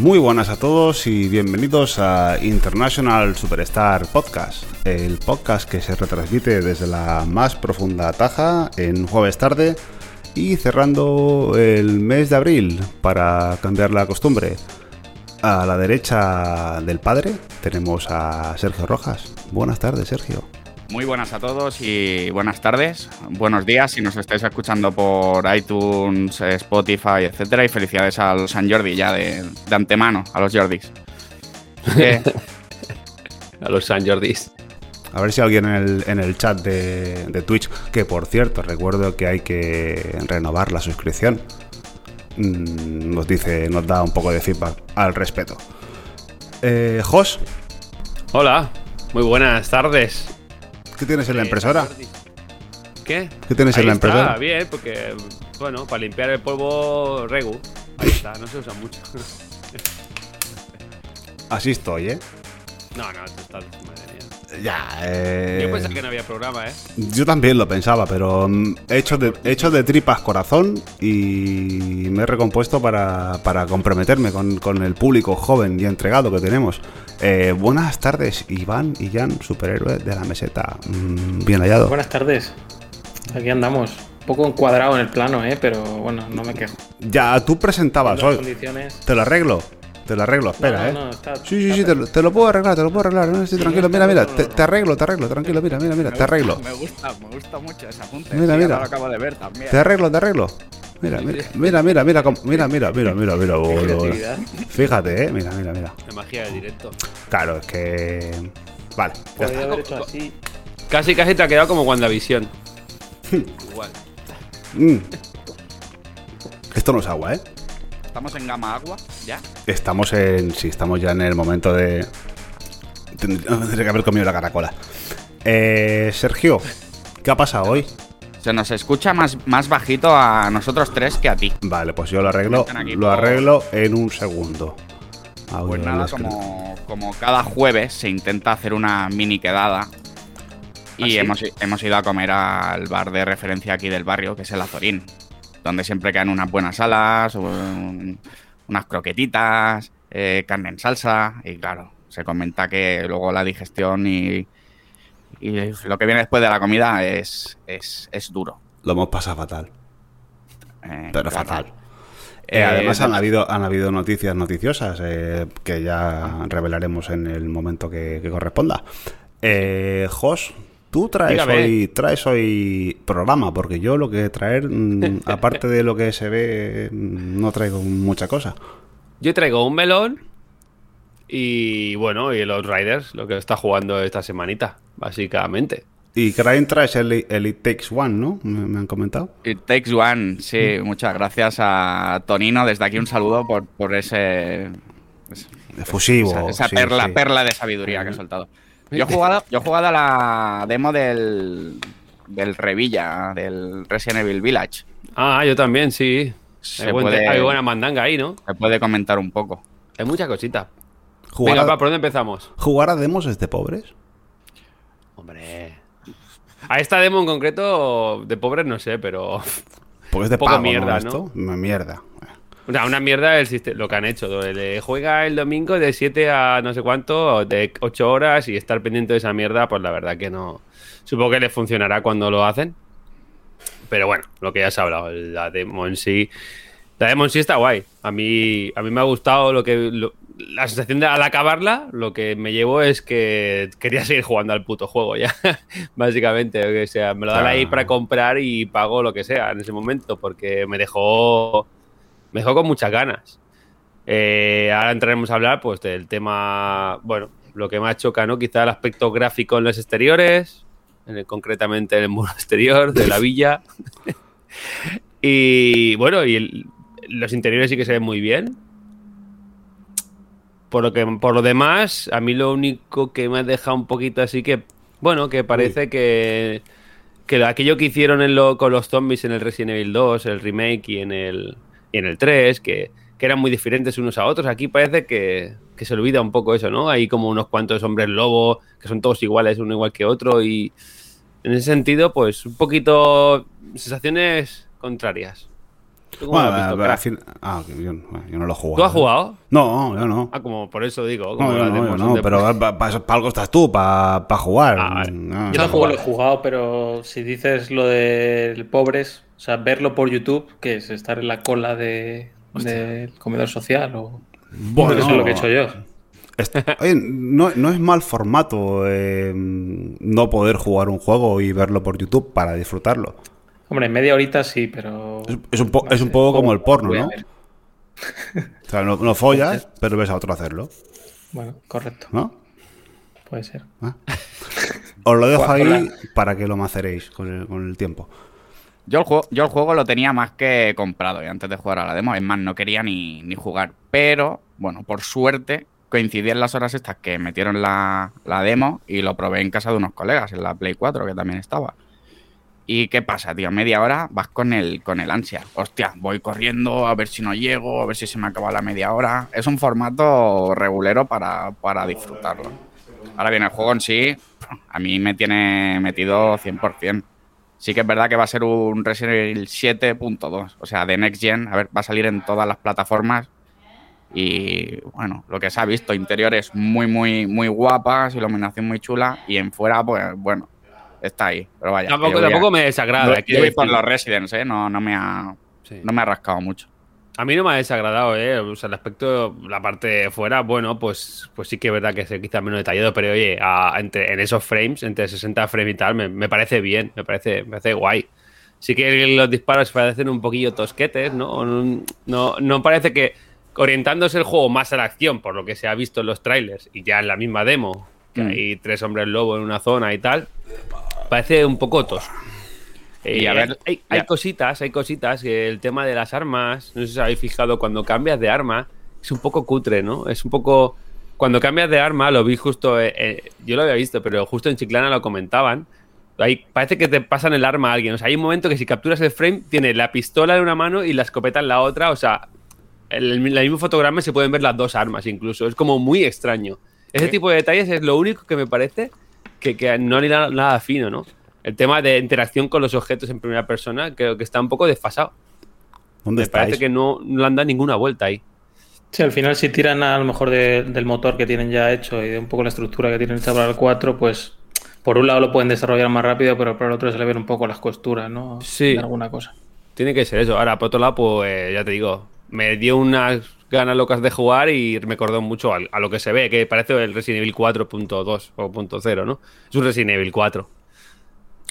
Muy buenas a todos y bienvenidos a International Superstar Podcast, el podcast que se retransmite desde la más profunda taja en jueves tarde y cerrando el mes de abril para cambiar la costumbre. A la derecha del padre tenemos a Sergio Rojas. Buenas tardes, Sergio. Muy buenas a todos y buenas tardes, buenos días si nos estáis escuchando por iTunes, Spotify, etcétera. Y felicidades al San Jordi ya de, antemano, a los Jordis. a los San Jordis. A ver si alguien en el, chat de, Twitch, que por cierto, recuerdo que hay que renovar la suscripción, mm, nos dice, nos da un poco de feedback al respeto. Eh, Jos. Hola, muy buenas tardes. ¿Qué tienes en la impresora? ¿Qué? ¿Qué tienes en la impresora? Está bien, porque, bueno, para limpiar el polvo Regu. Ahí está, no se usa mucho. Así estoy, ¿eh? No, no, tú estás. Mía. Ya, eh. Yo pensé que no había programa, ¿eh? Yo también lo pensaba, pero mm, he hecho de, hecho de tripas corazón y me he recompuesto para, para comprometerme con, con el público joven y entregado que tenemos. Eh, buenas tardes, Iván y Jan, superhéroe de la meseta. Mm, bien hallado. Buenas tardes. Aquí andamos. Un poco encuadrado en el plano, ¿eh? pero bueno, no me quejo. Ya, tú presentabas hoy. Te lo arreglo. Te lo arreglo, espera, ¿eh? sí, sí, sí, te lo, puedo arreglar, te lo puedo arreglar. No, tranquilo, mira, mira, te, arreglo, te arreglo, tranquilo, mira, mira, mira, te arreglo. Me gusta, me gusta mucho esa punta. Mira, mira. Lo acabo de ver también. Te arreglo, te arreglo. Mira, mira, mira, mira, mira, mira, mira, mira, mira, mira, Fíjate, eh, mira, mira, mira. La magia del directo. Claro, es que. Vale. Podría haber hecho así. Casi, casi te ha quedado como WandaVision. Igual. Mm. Esto no es agua, ¿eh? ¿Estamos en gama agua ya? Estamos en. Sí, estamos ya en el momento de. Tendría que haber comido la caracola. Eh, Sergio, ¿qué ha pasado hoy? Se nos escucha más, más bajito a nosotros tres que a ti. Vale, pues yo lo arreglo, lo arreglo en un segundo. pues nada, como, cada jueves se intenta hacer una mini quedada. Y ¿Ah, hemos, hemos ido a comer al bar de referencia aquí del barrio, que es el Azorín donde siempre quedan unas buenas alas, unas croquetitas, eh, carne en salsa y claro, se comenta que luego la digestión y, lo que viene después de la comida es, es, duro. Lo hemos pasado fatal. Eh, pero fatal. Eh, además han habido, han habido noticias noticiosas que ya revelaremos en el momento que, que corresponda. Jos, Tú traes hoy, traes hoy programa, porque yo lo que traer, mm, aparte de lo que se ve, mm, no traigo mucha cosa. Yo traigo un melón y bueno, y los Riders, lo que está jugando esta semanita, básicamente. Y Crane traes el, It Takes One, ¿no? Me, han comentado. It Takes One, sí. Mm. Muchas gracias a Tonino. Desde aquí un saludo por, por ese... Efusivo. Esa, perla, perla de sabiduría que ha soltado. Yo he jugado, yo he jugado a la demo del, del Revilla, del Resident Evil Village. Ah, yo también, sí. hay, buena mandanga ahí, ¿no? Se puede comentar un poco. Hay muchas cositas. Venga, ¿por dónde empezamos? ¿Jugar a demos es de pobres? Hombre. A esta demo en concreto, de pobres no sé, pero. Pues de poca mierda, ¿no? Mierda una mierda lo que han hecho. juega el domingo de 7 a no sé cuánto, de 8 horas y estar pendiente de esa mierda, pues la verdad que no. Supongo que les funcionará cuando lo hacen. Pero bueno, lo que ya se ha hablado, la demo en sí. La demo en sí está guay. A mí, a mí me ha gustado lo que. la sensación de al acabarla, lo que me llevo es que quería seguir jugando al puto juego ya. Básicamente. O sea, me lo dan ahí para comprar y pago lo que sea en ese momento. Porque me dejó me dejó con muchas ganas. Eh, ahora entraremos a hablar pues del tema, bueno, lo que más choca, ¿no? Quizá el aspecto gráfico en los exteriores, concretamente en el muro exterior de la villa. y bueno, y los interiores sí que se ven muy bien. Por lo, que, por lo demás, a mí lo único que me ha dejado un poquito así que, bueno, que parece que, que aquello que hicieron en lo, con los zombies en el Resident Evil 2, el remake y en el, y en el 3, que, eran muy diferentes unos a otros. Aquí parece que, se olvida un poco eso, ¿no? Hay como unos cuantos hombres lobo que son todos iguales, uno igual que otro, y en ese sentido, pues un poquito sensaciones contrarias. Ah, yo, no lo he jugado. ¿Tú has jugado? No, yo no. Ah, como por eso digo. no, no, no, pero para algo estás tú, para jugar. Ah, yo tampoco lo he jugado, pero si dices lo de pobres, o sea, verlo por YouTube, que es estar en la cola de, del comedor social o... Bueno, eso es lo que he hecho yo. Oye, no, no, es mal formato eh, no poder jugar un juego y verlo por YouTube para disfrutarlo. Hombre, en media horita sí, pero. Es, un, es un poco como el porno, ¿no? o sea, no, follas, pero ves a otro hacerlo. Bueno, correcto. ¿No? Puede ser. Ah. Os lo dejo ahí para que lo maceréis con el, con el tiempo. Yo el, juego, yo el juego lo tenía más que comprado y antes de jugar a la demo. Es más, no quería ni, ni jugar. Pero, bueno, por suerte coincidí en las horas estas que metieron la, la, demo y lo probé en casa de unos colegas, en la Play 4, que también estaba. ¿Y qué pasa, tío? Media hora vas con el, con el ansia. Hostia, voy corriendo a ver si no llego, a ver si se me acaba la media hora. Es un formato regulero para, para disfrutarlo. Ahora bien, el juego en sí, a mí me tiene metido 100%. Sí que es verdad que va a ser un Resident Evil 7.2, o sea, de Next Gen. A ver, va a salir en todas las plataformas y bueno, lo que se ha visto, interiores muy, muy, muy guapas, iluminación muy chula. Y en fuera, pues bueno, está ahí. Pero vaya. Tampoco, me desagrada. Yo voy por los Residents, ¿eh? No, no, me ha, no me ha rascado mucho. A mí no me ha desagradado, ¿eh? O sea, el aspecto, la parte de fuera, bueno, pues, pues sí que es verdad que es quizá menos detallado, pero oye, entre, en esos frames, entre 60 frames y tal, me, me, parece bien, me parece, me parece guay. Sí que los disparos parecen un poquillo tosquetes, ¿no? No, no, no parece que orientándose el juego más a la acción, por lo que se ha visto en los trailers y ya en la misma demo, que mm. hay tres hombres lobo en una zona y tal, parece un poco tosco. y a eh, ver, hay, cositas, hay cositas, que el tema de las armas, no sé si os habéis fijado, cuando cambias de arma, es un poco cutre, ¿no? Es un poco... Cuando cambias de arma, lo vi justo, eh, eh, yo lo había visto, pero justo en Chiclana lo comentaban, Ahí parece que te pasan el arma a alguien. O sea, hay un momento que si capturas el frame, tiene la pistola en una mano y la escopeta en la otra. O sea, en el, mismo fotograma se pueden ver las dos armas incluso. Es como muy extraño. Ese tipo de detalles es lo único que me parece que, no hay nada, fino, ¿no? El tema de interacción con los objetos en primera persona creo que está un poco desfasado. ¿Dónde me parece que no, no le han ninguna vuelta ahí. Sí, al final si tiran a, lo mejor del motor que tienen ya hecho y de un poco la estructura que tienen hecha para el 4, pues por un lado lo pueden desarrollar más rápido, pero por el otro se le ven un poco las costuras, ¿no? Sí. De alguna cosa. Tiene que ser eso. Ahora, por otro lado, pues ya te digo, me dio unas ganas locas de jugar y me acordó mucho a, lo que se ve, que parece el Resident Evil 4.2 o .0, ¿no? Es un Resident Evil 4.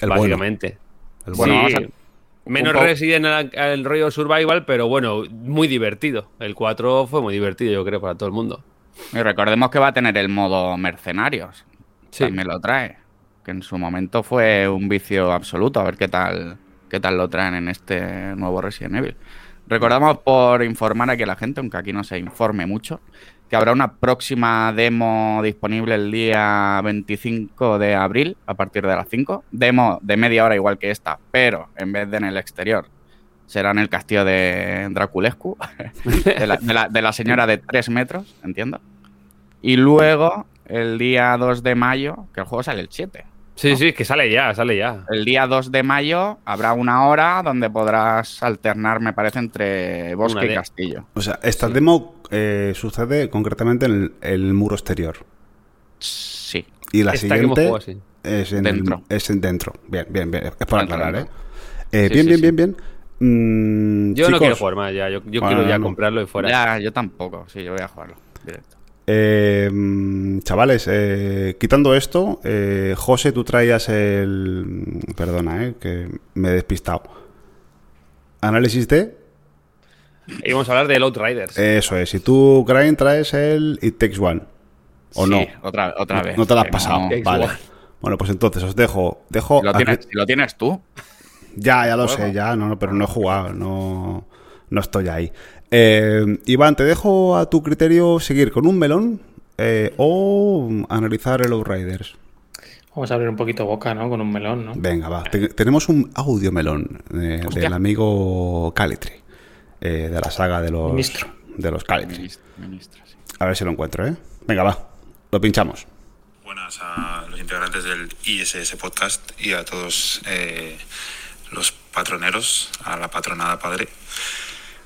básicamente. El bueno. menos Resident el rollo survival, pero bueno, muy divertido. El 4 fue muy divertido, yo creo, para todo el mundo. Y recordemos que va a tener el modo mercenarios. Sí. me lo trae. Que en su momento fue un vicio absoluto. A ver qué tal, qué tal lo traen en este nuevo Resident Evil. Recordamos por informar aquí a la gente, aunque aquí no se informe mucho, que habrá una próxima demo disponible el día 25 de abril a partir de las 5. Demo de media hora igual que esta, pero en vez de en el exterior será en el castillo de Draculescu, de la, señora de 3 metros, entiendo. Y luego, el día 2 de mayo, que el juego sale el 7. Sí, sí, que sale ya, sale ya. El día 2 de mayo habrá una hora donde podrás alternar, me parece, entre bosque y castillo. O sea, esta demo eh, sucede concretamente en el, muro exterior. Sí. Y la siguiente es en dentro. es en dentro. Bien, bien, bien. Es para aclarar, ¿eh? eh bien, bien, bien, bien, mm, yo no quiero jugar más ya. Yo, quiero ya comprarlo y fuera. Ya, yo tampoco. Sí, yo voy a jugarlo directo. Eh, chavales, eh, quitando esto, eh, José, tú traías el. Perdona, eh, que me he despistado. ¿Análisis de? Íbamos a hablar del Outriders. Eso es. Si tú, Crane, traes el It Takes One. ¿O sí, no? Otra, otra vez. No te lo has pasado. Vale. Bueno, pues entonces os dejo. dejo ¿Lo, tienes, ¿Lo tienes tú? Ya, ya lo sé, ya, no, pero no he jugado, no, no estoy ahí. Eh, Iván, te dejo a tu criterio seguir con un melón eh, o analizar el Outriders. Vamos a abrir un poquito boca, ¿no? Con un melón, ¿no? Venga, va. tenemos un audio melón eh, del amigo Calitri, de la saga de los, Ministro. De los Calitri. A ver si lo encuentro, ¿eh? Venga, va. Lo pinchamos. Buenas a los integrantes del ISS Podcast y a todos los patroneros, a la patronada padre.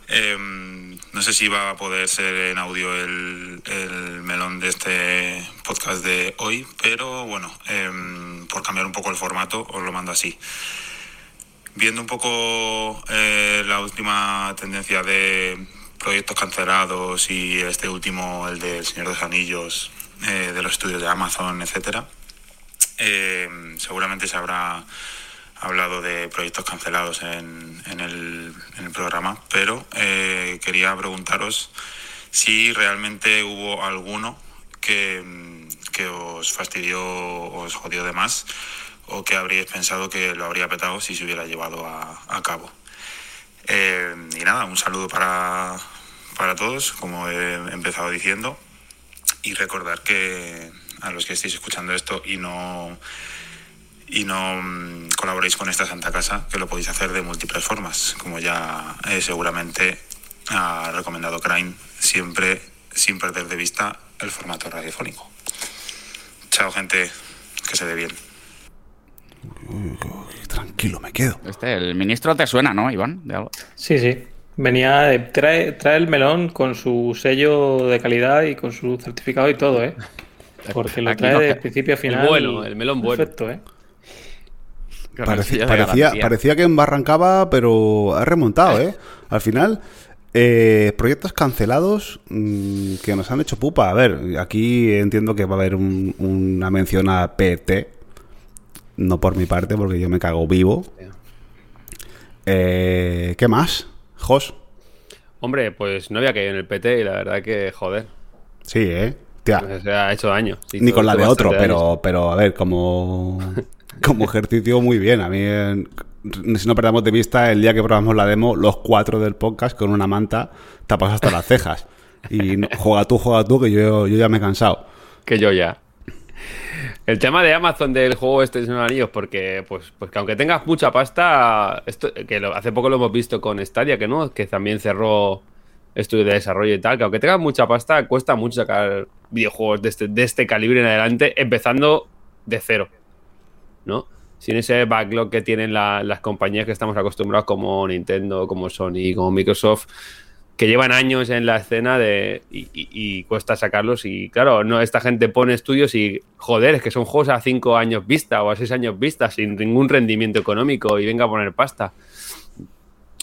Em, no sé si va a poder ser en audio el, el, melón de este podcast de hoy, pero bueno, em, por cambiar un poco el formato os lo mando así. Viendo un poco eh, la última tendencia de proyectos cancelados y este último, el del Señor de los Anillos, eh, de los estudios de Amazon, etcétera, em, seguramente se habrá hablado de proyectos cancelados en, en, el, en el, programa, pero eh, quería preguntaros si realmente hubo alguno que, que, os fastidió, os jodió de más, o que habríais pensado que lo habría petado si se hubiera llevado a, a cabo. Eh, y nada, un saludo para, para todos, como he empezado diciendo, y recordar que a los que estéis escuchando esto y no y no mm, colaboréis con esta Santa Casa, que lo podéis hacer de múltiples formas, como ya eh, seguramente ha recomendado Crane, siempre sin perder de vista el formato radiofónico. Chao, gente, que se dé bien. tranquilo, me quedo. Este, el ministro te suena, ¿no, Iván? De algo. Sí, sí. Venía, de, trae, trae el melón con su sello de calidad y con su certificado y todo, ¿eh? Porque lo trae de principio a final. El bueno, el melón bueno. Perfecto, ¿eh? Parecía, parecía, parecía, que embarrancaba, pero ha remontado, ¿eh? Al final, eh, proyectos cancelados mmm, que nos han hecho pupa. A ver, aquí entiendo que va a haber un, una mención a PT. No por mi parte, porque yo me cago vivo. Eh, ¿Qué más? Jos. Hombre, pues no había caído en el PT y la verdad que, joder. Sí, ¿eh? Tía. Se ha hecho daño. Sí, Ni con la de otro, pero, pero a ver, como como ejercicio muy bien. A mí, si no perdamos de vista, el día que probamos la demo, los cuatro del podcast con una manta tapas hasta las cejas. Y juega tú, juega tú, que yo, yo ya me he cansado. Que yo ya. El tema de Amazon del juego este de los anillos, porque, pues, pues que aunque tengas mucha pasta, esto, que hace poco lo hemos visto con Stadia, que no, que también cerró estudio de desarrollo y tal, que aunque tengas mucha pasta, cuesta mucho sacar videojuegos de este, de este calibre en adelante, empezando de cero. ¿No? Sin ese backlog que tienen la, las compañías que estamos acostumbrados como Nintendo, como Sony, como Microsoft, que llevan años en la escena de y, cuesta sacarlos y claro, no esta gente pone estudios y joder, es que son juegos a 5 años vista o a 6 años vista sin ningún rendimiento económico y venga a poner pasta.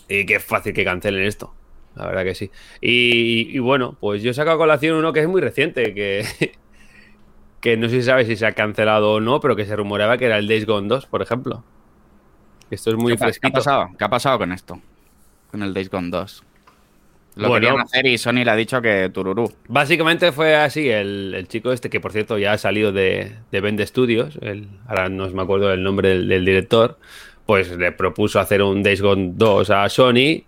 Y qué fácil que cancelen esto. La verdad que sí. Y, y bueno, pues yo he sacado a colación uno que es muy reciente, que que no sé si sabes si se ha cancelado o no, pero que se rumoreaba que era el Days Gone 2, por ejemplo. Esto es muy ¿Qué, fresquito. ¿Qué ha pasado? ¿Qué ha pasado con esto? Con el Days Gone 2. Lo bueno, querían hacer y Sony le ha dicho que tururú. Básicamente fue así, el, el, chico este, que por cierto ya ha salido de, de Vende Studios, el, ahora no me acuerdo del nombre del, del, director, pues le propuso hacer un Days Gone 2 a Sony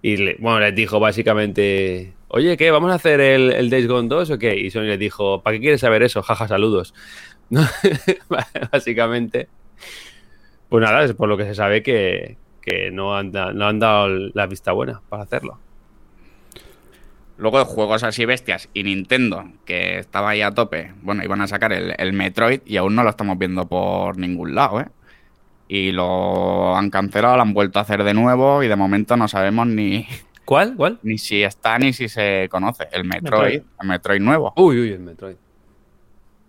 y le, bueno, les dijo básicamente, oye, ¿qué? ¿Vamos a hacer el, el Days Gone 2 o qué? Y Sony le dijo, ¿para qué quieres saber eso? Jaja, saludos. Básicamente. Pues nada, es por lo que se sabe que, no, han, dado la vista buena para hacerlo. Luego de juegos así bestias y Nintendo, que estaba ahí a tope, bueno, iban a sacar el Metroid y aún no lo estamos viendo por ningún lado, ¿eh? Y lo han cancelado, lo han vuelto a hacer de nuevo y de momento no sabemos ni, ¿Cuál? ¿Cuál? Ni si está ni si se conoce. El Metroid. Metroid. El Metroid nuevo. Uy, uy, el Metroid.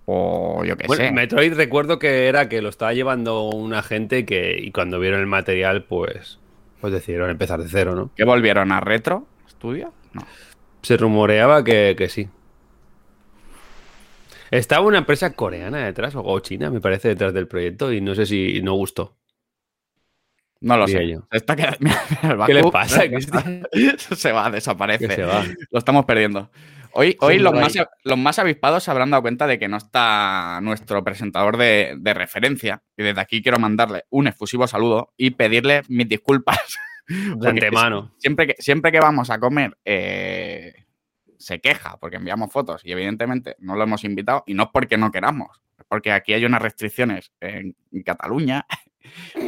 O yo qué bueno, sé. El Metroid recuerdo que era que lo estaba llevando una gente que, y cuando vieron el material, pues, pues decidieron empezar de cero, ¿no? ¿Que volvieron a Retro Studio? No. Se rumoreaba que, que sí. Estaba una empresa coreana detrás, o china, me parece, detrás del proyecto, y no sé si no gustó. No lo sé. Yo. Está que... ¿Qué le pasa, se va, desaparece. Se va. Lo estamos perdiendo. Hoy, hoy los, más, los, más, avispados se habrán dado cuenta de que no está nuestro presentador de, de, referencia. Y desde aquí quiero mandarle un efusivo saludo y pedirle mis disculpas. De antemano. Siempre que, siempre que vamos a comer, eh, se queja porque enviamos fotos y evidentemente no lo hemos invitado. Y no es porque no queramos, es porque aquí hay unas restricciones en Cataluña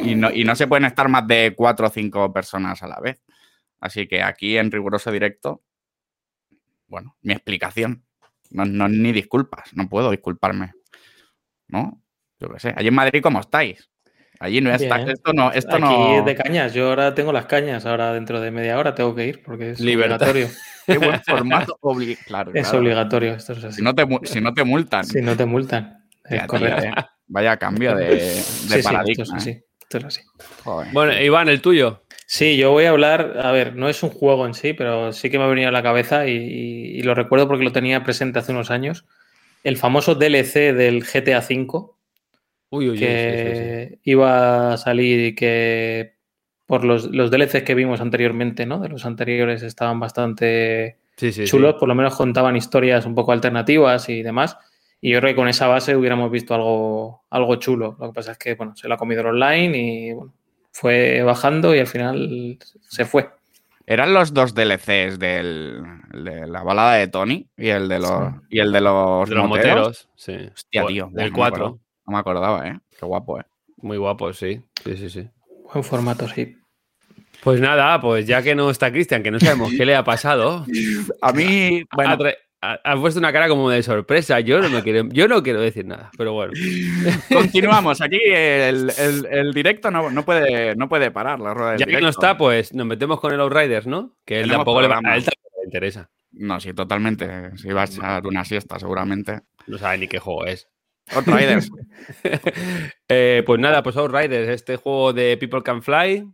y no, y no se pueden estar más de cuatro o cinco personas a la vez. Así que aquí en riguroso directo, bueno, mi explicación. No, no ni disculpas, no puedo disculparme. ¿No? Yo qué sé. Allí en Madrid, ¿cómo estáis? Allí no está. Esto no. Esto Aquí de cañas. Yo ahora tengo las cañas. Ahora dentro de media hora tengo que ir porque es obligatorio. Qué buen formato. claro, es obligatorio. Esto es así. Si, no te, si no te multan. Si no te multan. Es correcto. Eh. Vaya cambio de, de paradigma. Sí, esto es así. Bueno, Iván, el tuyo. Sí, yo voy a hablar, a ver, no es un juego en sí, pero sí que me ha venido a la cabeza y, lo recuerdo porque lo tenía presente hace unos años. El famoso DLC del GTA V, uy, uy, que iba a salir y que por los, los, DLCs que vimos anteriormente, ¿no? De los anteriores estaban bastante chulos, por lo menos contaban historias un poco alternativas y demás. Y yo creo que con esa base hubiéramos visto algo, algo chulo. Lo que pasa es que, bueno, se lo ha comido el online y, bueno, fue bajando y al final se fue. Eran los dos DLCs del, de la balada de Tony y el de los, y el de los, moteros. Sí. Hostia, tío. El 4. No me acordaba, ¿eh? Qué guapo, ¿eh? Muy guapo, sí. Sí, sí, sí. Buen formato, sí. Pues nada, pues ya que no está Cristian, que no sabemos qué le ha pasado. A mí, bueno, Has puesto una cara como de sorpresa. Yo no, me quiero, yo no quiero decir nada, pero bueno. Continuamos. Aquí el, directo no, puede, no puede parar la rueda Ya que no está, pues nos metemos con el Outriders, ¿no? Que él tampoco le, a él tampoco le interesa. No, sí, totalmente. Si va a echar una siesta, seguramente. No sabe ni qué juego es. Outriders. eh, pues nada, pues Outriders, este juego de People Can Fly,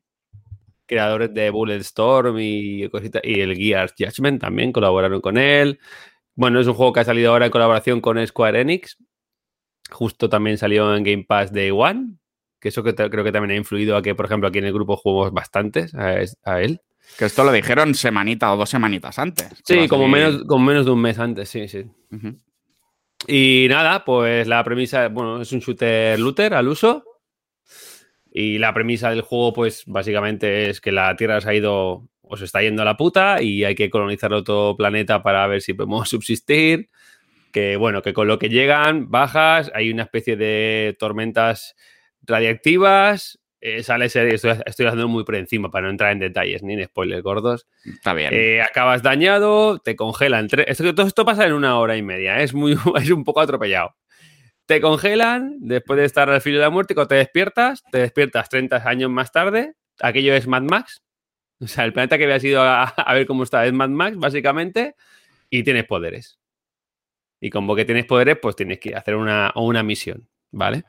creadores de Bulletstorm y, y el Gears Judgment también colaboraron con él. Bueno, es un juego que ha salido ahora en colaboración con Square Enix. Justo también salió en Game Pass Day One. Que eso que creo que también ha influido a que, por ejemplo, aquí en el grupo jugamos bastantes a, él. Que esto lo dijeron semanita o dos semanitas antes. Sí, como menos, con menos de un mes antes, sí, sí. Y nada, pues la premisa, bueno, es un shooter looter al uso. Y la premisa del juego, pues básicamente es que la Tierra se ha ido os está yendo a la puta y hay que colonizar otro planeta para ver si podemos subsistir. Que bueno, que con lo que llegan, bajas, hay una especie de tormentas radiactivas. Eh, sale serie, estoy, haciendo muy por encima para no entrar en detalles ni en spoilers gordos. Está bien. Eh, acabas dañado, te congelan. Esto, todo esto pasa en una hora y media, ¿eh? es, muy, es un poco atropellado. Te congelan después de estar al filo de la muerte cuando te despiertas, te despiertas 30 años más tarde. Aquello es Mad Max, o sea, el planeta que habías ido a, ver cómo está es Mad Max, básicamente, y tienes poderes. Y como que tienes poderes, pues tienes que hacer una, una misión, ¿vale?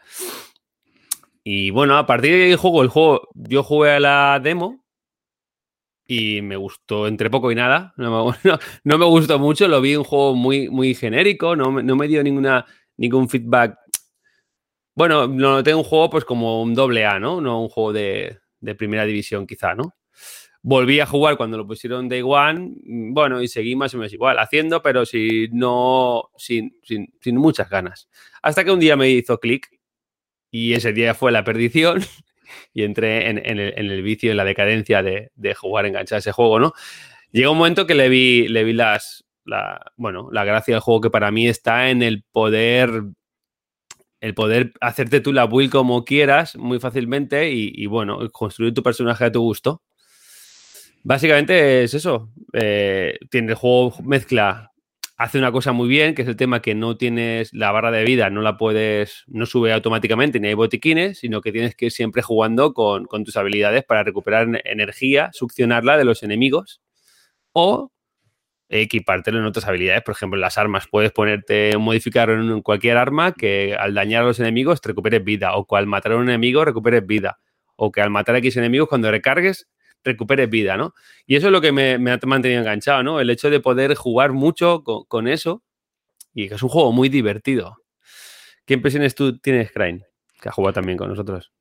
Y bueno, a partir del juego, el juego, yo jugué a la demo y me gustó entre poco y nada. No me, gustó mucho, lo vi un juego muy, muy genérico, no, me dio ninguna, ningún feedback. Bueno, lo noté un juego pues como un doble A, ¿no? No un juego de, de primera división quizá, ¿no? Volví a jugar cuando lo pusieron Day One, bueno, y seguí más o menos igual, haciendo, pero si no, sin, sin, muchas ganas. Hasta que un día me hizo clic y ese día fue la perdición y entré en, el, vicio, en la decadencia de, jugar enganchar ese juego, ¿no? Llegó un momento que le vi, le vi las, la, bueno, la gracia del juego que para mí está en el poder el poder hacerte tú la build como quieras muy fácilmente y, y, bueno, construir tu personaje a tu gusto. Básicamente es eso. Eh, tiene el juego mezcla, hace una cosa muy bien, que es el tema que no tienes la barra de vida, no la puedes, no sube automáticamente ni hay botiquines, sino que tienes que ir siempre jugando con, tus habilidades para recuperar energía, succionarla de los enemigos o equipártelo en otras habilidades. Por ejemplo, en las armas puedes ponerte un modificador en cualquier arma que al dañar a los enemigos te recuperes vida o que al matar a un enemigo recuperes vida o que al matar a X enemigos cuando recargues recuperes vida, ¿no? Y eso es lo que me, ha mantenido enganchado, ¿no? El hecho de poder jugar mucho con, eso y que es un juego muy divertido. ¿Qué impresiones tú tienes, Crane? Que ha jugado también con nosotros.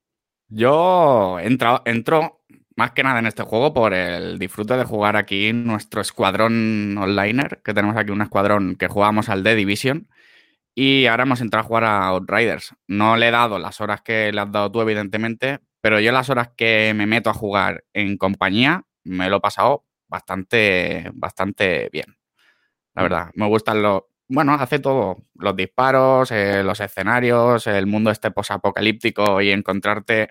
Yo entro, entro más que nada en este juego por el disfrute de jugar aquí nuestro escuadrón onliner, que tenemos aquí un escuadrón que jugamos al The Division. Y ahora hemos entrado a jugar a Outriders. No le he dado las horas que le has dado tú, evidentemente, pero yo las horas que me meto a jugar en compañía me lo he pasado bastante, bastante bien. La mm. verdad, me gustan los... Bueno, hace todo. Los disparos, eh, los escenarios, el mundo este posapocalíptico y encontrarte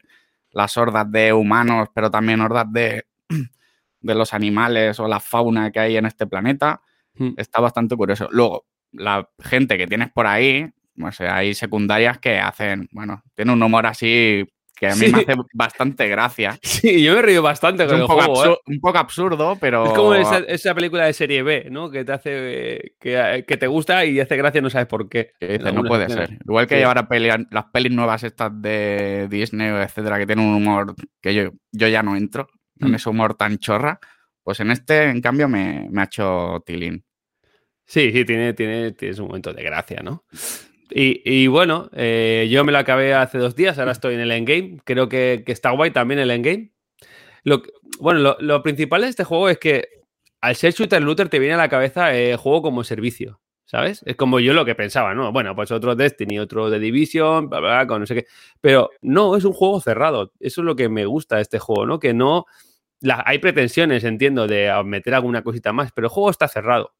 las hordas de humanos, pero también hordas de, de los animales o la fauna que hay en este planeta. Mm. Está bastante curioso. Luego, la gente que tienes por ahí, sé, hay secundarias que hacen, bueno, tiene un humor así que a mí me hace bastante gracia. Sí, yo me río bastante con un el poco juego. ¿eh? Un poco absurdo, pero. Es como esa, película de serie B, ¿no? Que te hace. Que, te gusta y hace gracia, no sabes por qué. no puede ser. Igual que ahora las pelis nuevas estas de Disney, etcétera, que tienen un humor que yo, yo ya no entro, en mm. ese humor tan chorra. Pues en este, en cambio, me, me ha hecho tilín. Sí, sí, tiene, tiene, tienes un momento de gracia, ¿no? Y, bueno, eh, yo me lo acabé hace dos días, ahora estoy en el endgame. Creo que, está guay también el endgame. Lo, bueno, lo, principal de este juego es que al ser shooter looter te viene a la cabeza el juego como servicio, ¿sabes? Es como yo lo que pensaba, ¿no? Bueno, pues otro Destiny, otro de Division, con no sé qué. Pero no, es un juego cerrado. Eso es lo que me gusta de este juego, ¿no? Que no... hay pretensiones, entiendo, de meter alguna cosita más, pero el juego está cerrado.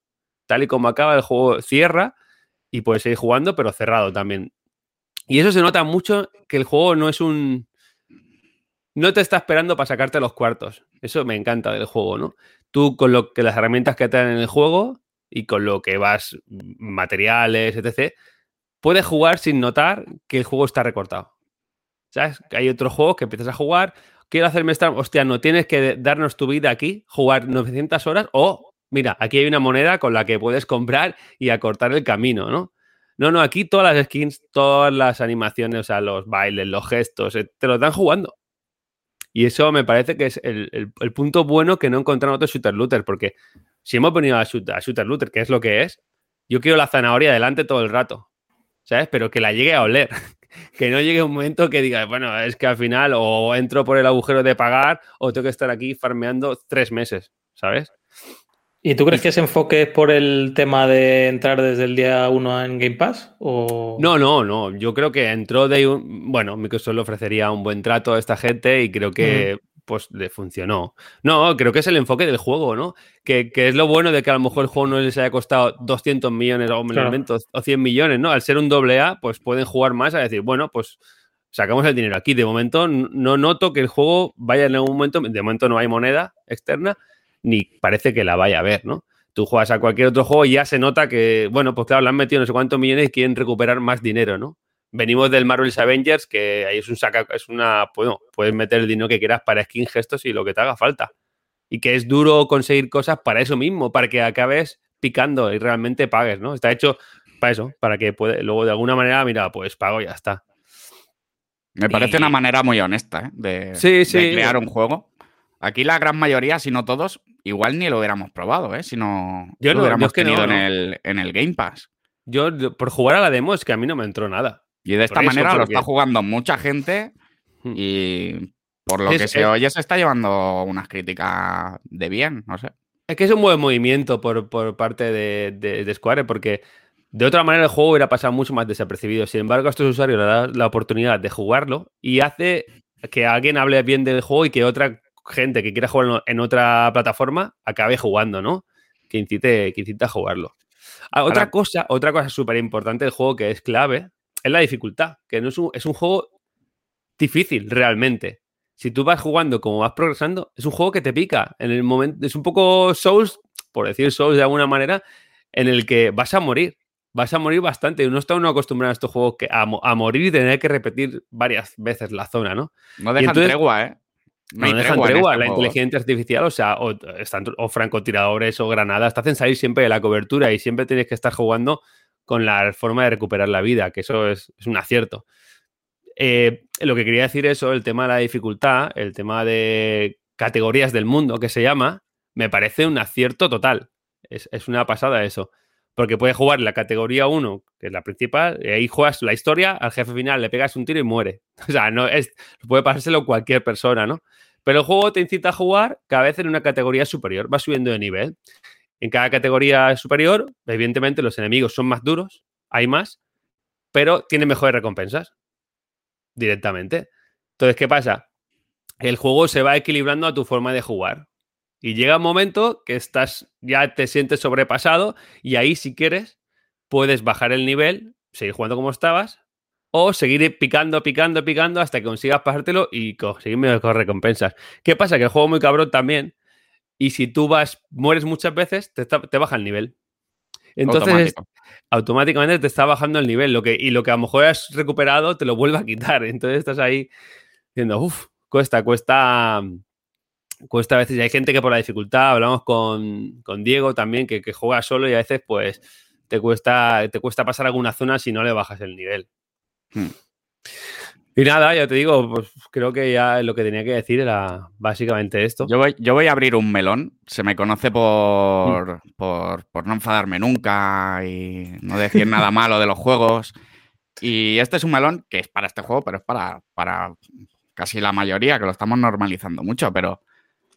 Tal y como acaba el juego, cierra y puedes seguir jugando, pero cerrado también. Y eso se nota mucho que el juego no es un. No te está esperando para sacarte los cuartos. Eso me encanta del juego, ¿no? Tú con lo que las herramientas que te dan en el juego y con lo que vas, materiales, etc., puedes jugar sin notar que el juego está recortado. ¿Sabes? Hay otros juegos que empiezas a jugar. Quiero hacerme esta. Hostia, no tienes que darnos tu vida aquí, jugar 900 horas o mira, aquí hay una moneda con la que puedes comprar y acortar el camino, ¿no? No, no, aquí todas las skins, todas las animaciones, o sea, los bailes, los gestos, eh, te lo dan jugando. Y eso me parece que es el, punto bueno que no encontramos otros shooter looter, porque si hemos venido a shooter, a shooter looter, que es lo que es, yo quiero la zanahoria delante todo el rato, ¿sabes? Pero que la llegue a oler. que no llegue un momento que diga, bueno, es que al final o entro por el agujero de pagar o tengo que estar aquí farmeando tres meses, ¿sabes? ¿Y tú crees que ese enfoque es por el tema de entrar desde el día 1 en Game Pass? O... No, no, no. Yo creo que entró de un. Bueno, Microsoft le ofrecería un buen trato a esta gente y creo que. Pues le funcionó. No, creo que es el enfoque del juego, ¿no? Que, es lo bueno de que a lo mejor el juego no les haya costado 200 millones o, o 100 millones, ¿no? Al ser un doble A, pues pueden jugar más a decir, bueno, pues sacamos el dinero aquí. De momento no noto que el juego vaya en algún momento, de momento no hay moneda externa, ni parece que la vaya a ver, ¿no? Tú juegas a cualquier otro juego y ya se nota que, bueno, pues claro, le han metido no sé cuántos millones y quieren recuperar más dinero, ¿no? Venimos del Marvel's Avengers, que ahí es un saca, es una, bueno, puedes meter el dinero que quieras para skin, gestos y lo que te haga falta. Y que es duro conseguir cosas para eso mismo, para que acabes picando y realmente pagues, ¿no? Está hecho para eso, para que puede, luego de alguna manera, mira, pues pago y ya está. Me parece una manera muy honesta ¿eh? de, de crear un juego. Aquí la gran mayoría, si no todos, igual ni lo hubiéramos probado, ¿eh? Si no yo lo hubiéramos tenido en, el, en el Game Pass. Yo, por jugar a la demo, es que a mí no me entró nada. Y de esta manera lo está jugando mucha gente hmm. y por lo que se oye se está llevando unas críticas de bien, no sé. Es que es un buen movimiento por, parte de, de, Square porque de otra manera el juego hubiera pasado mucho más desapercibido. Sin embargo, a estos usuarios le da la oportunidad de jugarlo y hace que alguien hable bien del juego y que otra gente que quiera jugarlo en otra plataforma acabe jugando, ¿no? Que incite, que incite a jugarlo. Ah, otra cosa, otra cosa súper importante del juego que es clave es la dificultad, que no es un, es un juego difícil realmente. Si tú vas jugando como vas progresando, es un juego que te pica. En el momento, es un poco Souls, por decir Souls de alguna manera, en el que vas a morir. Vas a morir bastante. No está uno acostumbrado a estos juegos que a, morir y tener que repetir varias veces la zona, ¿no? No dejan tregua, ¿eh? No, dejan tregua. Este la inteligencia artificial, o sea, o, están, o francotiradores o granadas, te hacen salir siempre de la cobertura y siempre tienes que estar jugando con la forma de recuperar la vida, que eso es, un acierto. Eh, lo que quería decir eso, el tema de la dificultad, el tema de categorías del mundo, que se llama, me parece un acierto total. Es, es una pasada eso. Porque puedes jugar la categoría 1, que es la principal, y ahí juegas la historia, al jefe final le pegas un tiro y muere. O sea, no es, puede pasárselo cualquier persona, ¿no? Pero el juego te incita a jugar cada vez en una categoría superior, va subiendo de nivel. En cada categoría superior, evidentemente los enemigos son más duros, hay más, pero tienen mejores recompensas directamente. Entonces, ¿qué pasa? El juego se va equilibrando a tu forma de jugar. Y llega un momento que estás, ya te sientes sobrepasado y ahí si quieres puedes bajar el nivel, seguir jugando como estabas o seguir picando, picando, picando hasta que consigas pasártelo y conseguir mejores recompensas. ¿Qué pasa? Que el juego es muy cabrón también y si tú vas, mueres muchas veces, te, baja el nivel. Entonces, automáticamente te está bajando el nivel lo que, y lo que a lo mejor has recuperado te lo vuelve a quitar. Entonces estás ahí Diciendo, uff, cuesta, cuesta. Cuesta a veces. Y hay gente que por la dificultad, hablamos con, Diego también, que, juega solo y a veces, pues, te cuesta, te cuesta pasar alguna zona si no le bajas el nivel. Hmm. Y nada, ya te digo, pues creo que ya lo que tenía que decir era básicamente esto. Yo voy, yo voy a abrir un melón. Se me conoce por, mm. por, por, no enfadarme nunca y no decir nada malo de los juegos. Y este es un melón que es para este juego, pero es para, para casi la mayoría, que lo estamos normalizando mucho. Pero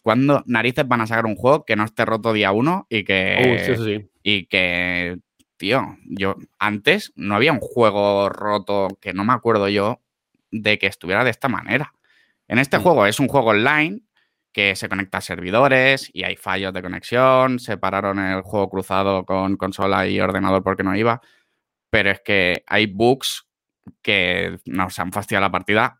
¿cuándo narices van a sacar un juego que no esté roto día uno y que, y que tío, yo antes no había un juego roto que no me acuerdo yo de que estuviera de esta manera. En este mm. juego es un juego online que se conecta a servidores y hay fallos de conexión, separaron el juego cruzado con consola y ordenador porque no iba, pero es que hay bugs que nos han fastidiado la partida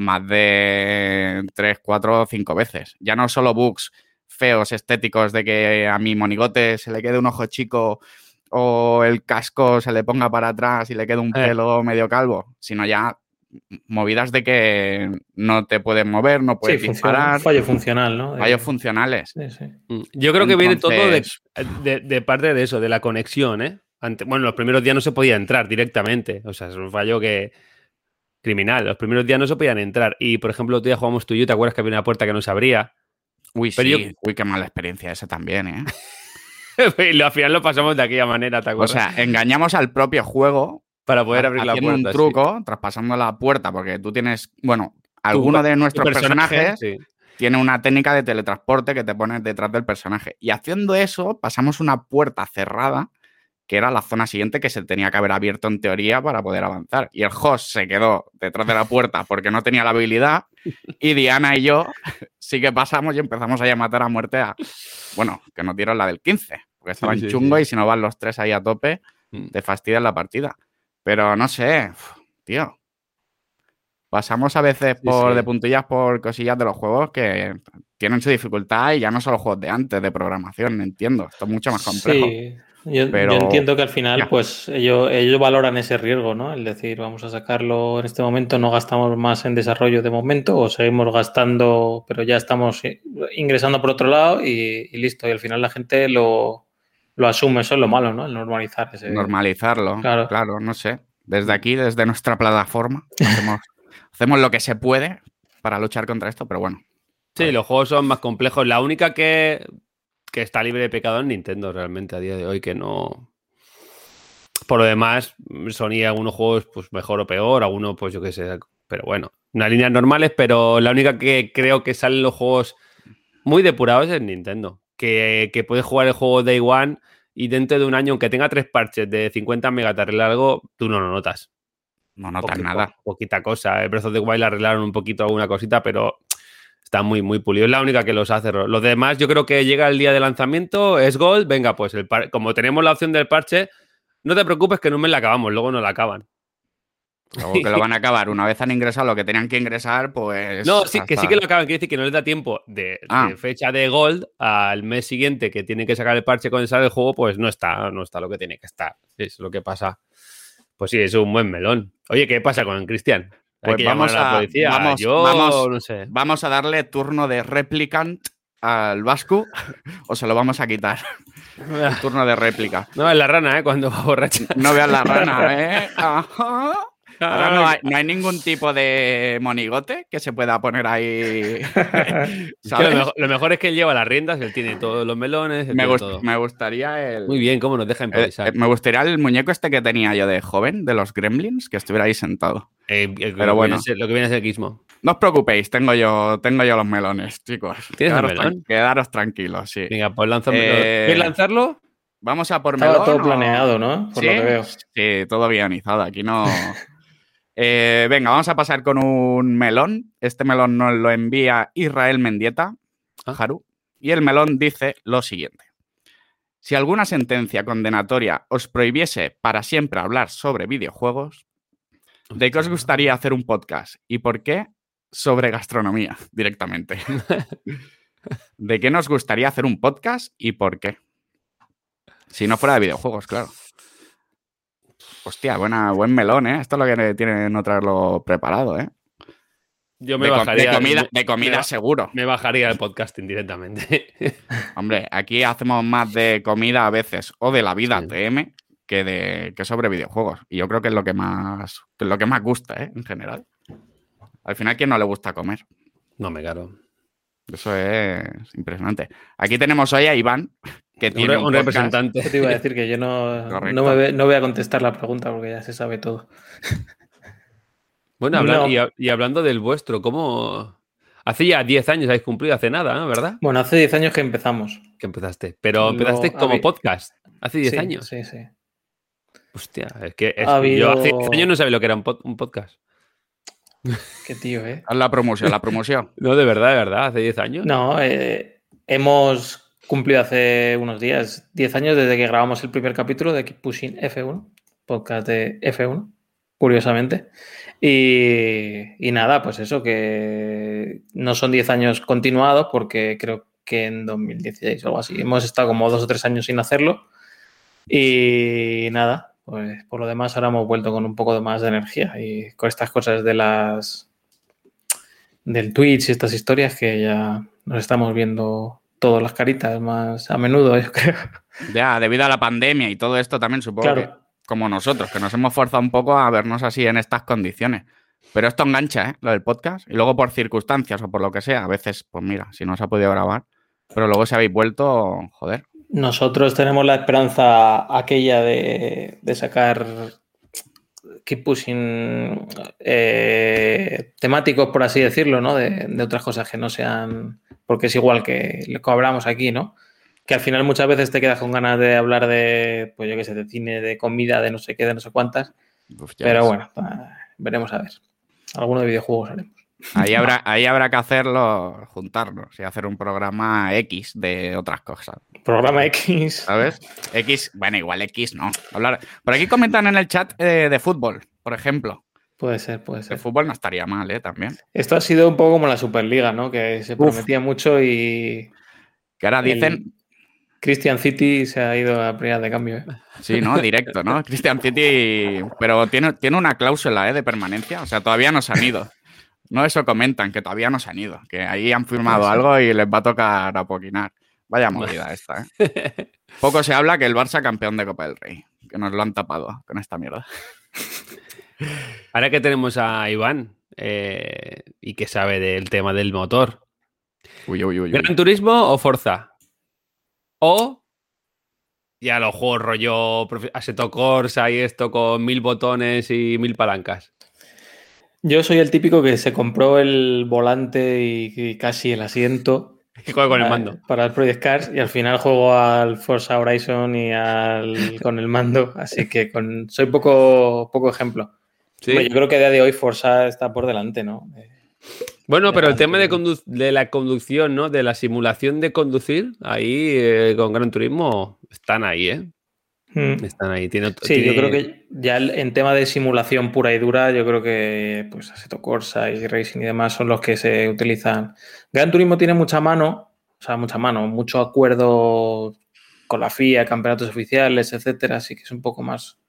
más de 3, 4 o 5 veces. Ya no solo bugs feos, estéticos, de que a mi monigote se le quede un ojo chico o el casco se le ponga para atrás y le quede un eh. pelo medio calvo, sino ya movidas de que no te puedes mover, no puedes disparar. Fallo funcional, ¿no? Fallos funcionales. Mm, yo creo que viene todo de, parte de eso, de la conexión, ¿eh? bueno, los primeros días no se podía entrar directamente. O sea, es un fallo que. Criminal. Los primeros días no se podían entrar. Y, por ejemplo, otro día jugamos tú y yo, ¿te acuerdas que había una puerta que no se abría? Uy, sí. Uy, qué mala experiencia esa también, ¿eh? y al final lo pasamos de aquella manera, ¿te acuerdas? O sea, engañamos al propio juego para poder abrir la puerta. un truco, traspasando la puerta, porque tú tienes, bueno, alguno de nuestros personajes tiene una técnica de teletransporte que te pones detrás del personaje. Y haciendo eso, pasamos una puerta cerrada, que era la zona siguiente que se tenía que haber abierto en teoría para poder avanzar. Y el host se quedó detrás de la puerta porque no tenía la habilidad. Y Diana y yo sí que pasamos y empezamos a matar a muerte a. Bueno, que nos dieron la del 15, porque estaban chungo y si no van los tres ahí a tope, mm. te fastidian la partida. Pero no sé, tío. Pasamos a veces por de puntillas por cosillas de los juegos que tienen su dificultad y ya no son los juegos de antes de programación, entiendo. Esto es mucho más complejo. Yo, entiendo que al final, pues ellos, ellos valoran ese riesgo, ¿no? El decir, vamos a sacarlo en este momento, no gastamos más en desarrollo de momento, o seguimos gastando, pero ya estamos ingresando por otro lado y listo. Y al final la gente lo, lo asume, eso es lo malo, ¿no? El normalizar ese... Normalizarlo, claro. claro, no sé. Desde aquí, desde nuestra plataforma, hacemos, lo que se puede para luchar contra esto, pero bueno. Sí, los juegos son más complejos. La única que, que está libre de pecado es Nintendo realmente a día de hoy, que no... Por lo demás, Sony algunos juegos pues mejor o peor, algunos pues yo qué sé, pero bueno, unas líneas normales, pero la única que creo que salen los juegos muy depurados es Nintendo. Que, que puedes jugar el juego Day One y dentro de un año, aunque tenga tres parches de 50 megas de largo, tú no lo notas. No notas nada. Poquita cosa. El Breath of the Wild arreglaron un poquito alguna cosita, pero está muy, muy pulido. Es la única que los hace. Los demás, yo creo que llega el día de lanzamiento, es Gold, venga, pues el como tenemos la opción del parche, no te preocupes que en un mes la acabamos, luego no la acaban. Luego que lo van a acabar. Una vez han ingresado lo que tenían que ingresar, pues. No, sí, que sí que lo acaban. Quiere decir que no les da tiempo de, ah. fecha de Gold al mes siguiente que tienen que sacar el parche con el juego, pues no está, no está lo que tiene que estar. Es lo que pasa. Pues sí, es un buen melón. Oye, ¿qué pasa con Cristian? Pues vamos a, la policía. Vamos, Yo, no sé. vamos a darle turno de replicant al Vasco o se lo vamos a quitar. turno de réplica. No veas la rana, ¿eh? Cuando va borracha. No veas la rana, ¿eh? Ajá no hay, ningún tipo de monigote que se pueda poner ahí. lo, mejor, es que él lleva las riendas, él tiene todos los melones. Me, me, gustaría el. Muy bien, cómo nos deja eh, improvisar. Eh, me gustaría el muñeco este que tenía yo de joven, de los gremlins, que estuviera ahí sentado. Eh, Pero bueno. lo que viene es el Gizmo. No os preocupéis, tengo yo, tengo yo los melones, chicos. ¿Tienes quedaros, melón? quedaros tranquilos, sí. Venga, pues lánzame. ¿Quieres lanzarlo? Vamos a por melón. todo planeado, ¿no? Por lo que veo. Sí, todo guionizado. Aquí no. Eh, venga, vamos a pasar con un melón. Este melón nos lo envía Israel Mendieta, ah. Haru, y el melón dice lo siguiente. Si alguna sentencia condenatoria os prohibiese para siempre hablar sobre videojuegos, ¿de qué os gustaría hacer un podcast? ¿Y por qué? Sobre gastronomía, directamente. ¿De qué nos gustaría hacer un podcast y por qué? Si no fuera de videojuegos, claro. Hostia, buena, buen melón, ¿eh? Esto es lo que tiene no traerlo preparado, ¿eh? Yo me bajaría. De comida, de comida seguro. Me bajaría el podcasting directamente. Hombre, aquí hacemos más de comida a veces o de la vida TM que, de, que sobre videojuegos. Y yo creo que es lo que más, que es lo que más gusta, ¿eh? En general. Al final, ¿quién no le gusta comer? No me caro. Eso es impresionante. Aquí tenemos hoy a Iván, que tiene un, representante. te iba a decir que yo no, no, voy a contestar la pregunta porque ya se sabe todo. Bueno, y, hablando del vuestro, ¿cómo...? Hace ya 10 años habéis cumplido, hace nada, ¿no? ¿Verdad? Bueno, hace 10 años que empezamos. Que empezaste. Pero empezaste como podcast. Hace 10 años. Sí, sí. Hostia, es que yo hace 10 años no sabía lo que era un, podcast. Qué tío, ¿eh? La promoción, la promoción. no, de verdad, de verdad, hace 10 años. No, eh, hemos cumplido hace unos días 10 años desde que grabamos el primer capítulo de Keep Pushing F1, podcast de F1, curiosamente. Y, nada, pues eso, que no son 10 años continuados porque creo que en 2016 o algo así. Hemos estado como dos o tres años sin hacerlo. Y nada, pues por lo demás ahora hemos vuelto con un poco de más de energía y con estas cosas de las del Twitch y estas historias que ya nos estamos viendo todas las caritas más a menudo, yo creo. Ya, debido a la pandemia y todo esto también supongo que como nosotros, que nos hemos forzado un poco a vernos así en estas condiciones. Pero esto engancha, ¿eh? Lo del podcast. Y luego por circunstancias o por lo que sea, a veces, pues mira, si no se ha podido grabar. Pero luego si habéis vuelto, joder. Nosotros tenemos la esperanza aquella de, sacar keep pushing eh, temáticos, por así decirlo, ¿no? De, de, otras cosas que no sean. Porque es igual que lo que hablamos aquí, ¿no? que al final muchas veces te quedas con ganas de hablar de, pues yo qué sé, de cine, de comida, de no sé qué, de no sé cuántas. Pero bueno, veremos a ver. Alguno de videojuegos haremos. Ahí habrá, ahí habrá que hacerlo, juntarnos y hacer un programa X de otras cosas. Programa X. ¿Sabes? X, bueno, igual X no. Hablar. Por aquí comentan en el chat eh, de fútbol, por ejemplo. Puede ser, puede ser. El fútbol no estaría mal, ¿eh? También. Esto ha sido un poco como la Superliga, ¿no? Que se prometía mucho y. Que ahora dicen. Christian City se ha ido a primera de cambio. ¿eh? Sí, ¿no? Directo, ¿no? Christian City. Pero tiene, tiene una cláusula ¿eh? de permanencia. O sea, todavía no se han ido. No eso comentan, que todavía no se han ido. Que ahí han firmado algo y les va a tocar apoquinar. Vaya movida esta, ¿eh? Poco se habla que el Barça campeón de Copa del Rey. Que nos lo han tapado con esta mierda. Ahora que tenemos a Iván eh, y que sabe del tema del motor. Uy, uy, uy, ¿Gran Turismo o Forza? O ya los juegos rollo Assetto Corsa y esto con mil botones y mil palancas. Yo soy el típico que se compró el volante y, casi el asiento. Y juega con el mando. Para el Project Cars y al final juego al Forza Horizon y al, con el mando. Así que con, soy poco, poco ejemplo. Yo creo que a día de hoy Forza está por delante, ¿no? Bueno, pero el tema de, la conducción, ¿no? De la simulación de conducir, ahí eh, con Gran Turismo están ahí, ¿eh? Hmm. Están ahí. sí, yo creo que ya en tema de simulación pura y dura, yo creo que pues Assetto Corsa y Racing y demás son los que se utilizan. Gran Turismo tiene mucha mano, o sea, mucha mano, mucho acuerdo con la FIA, campeonatos oficiales, etcétera, así que es un poco más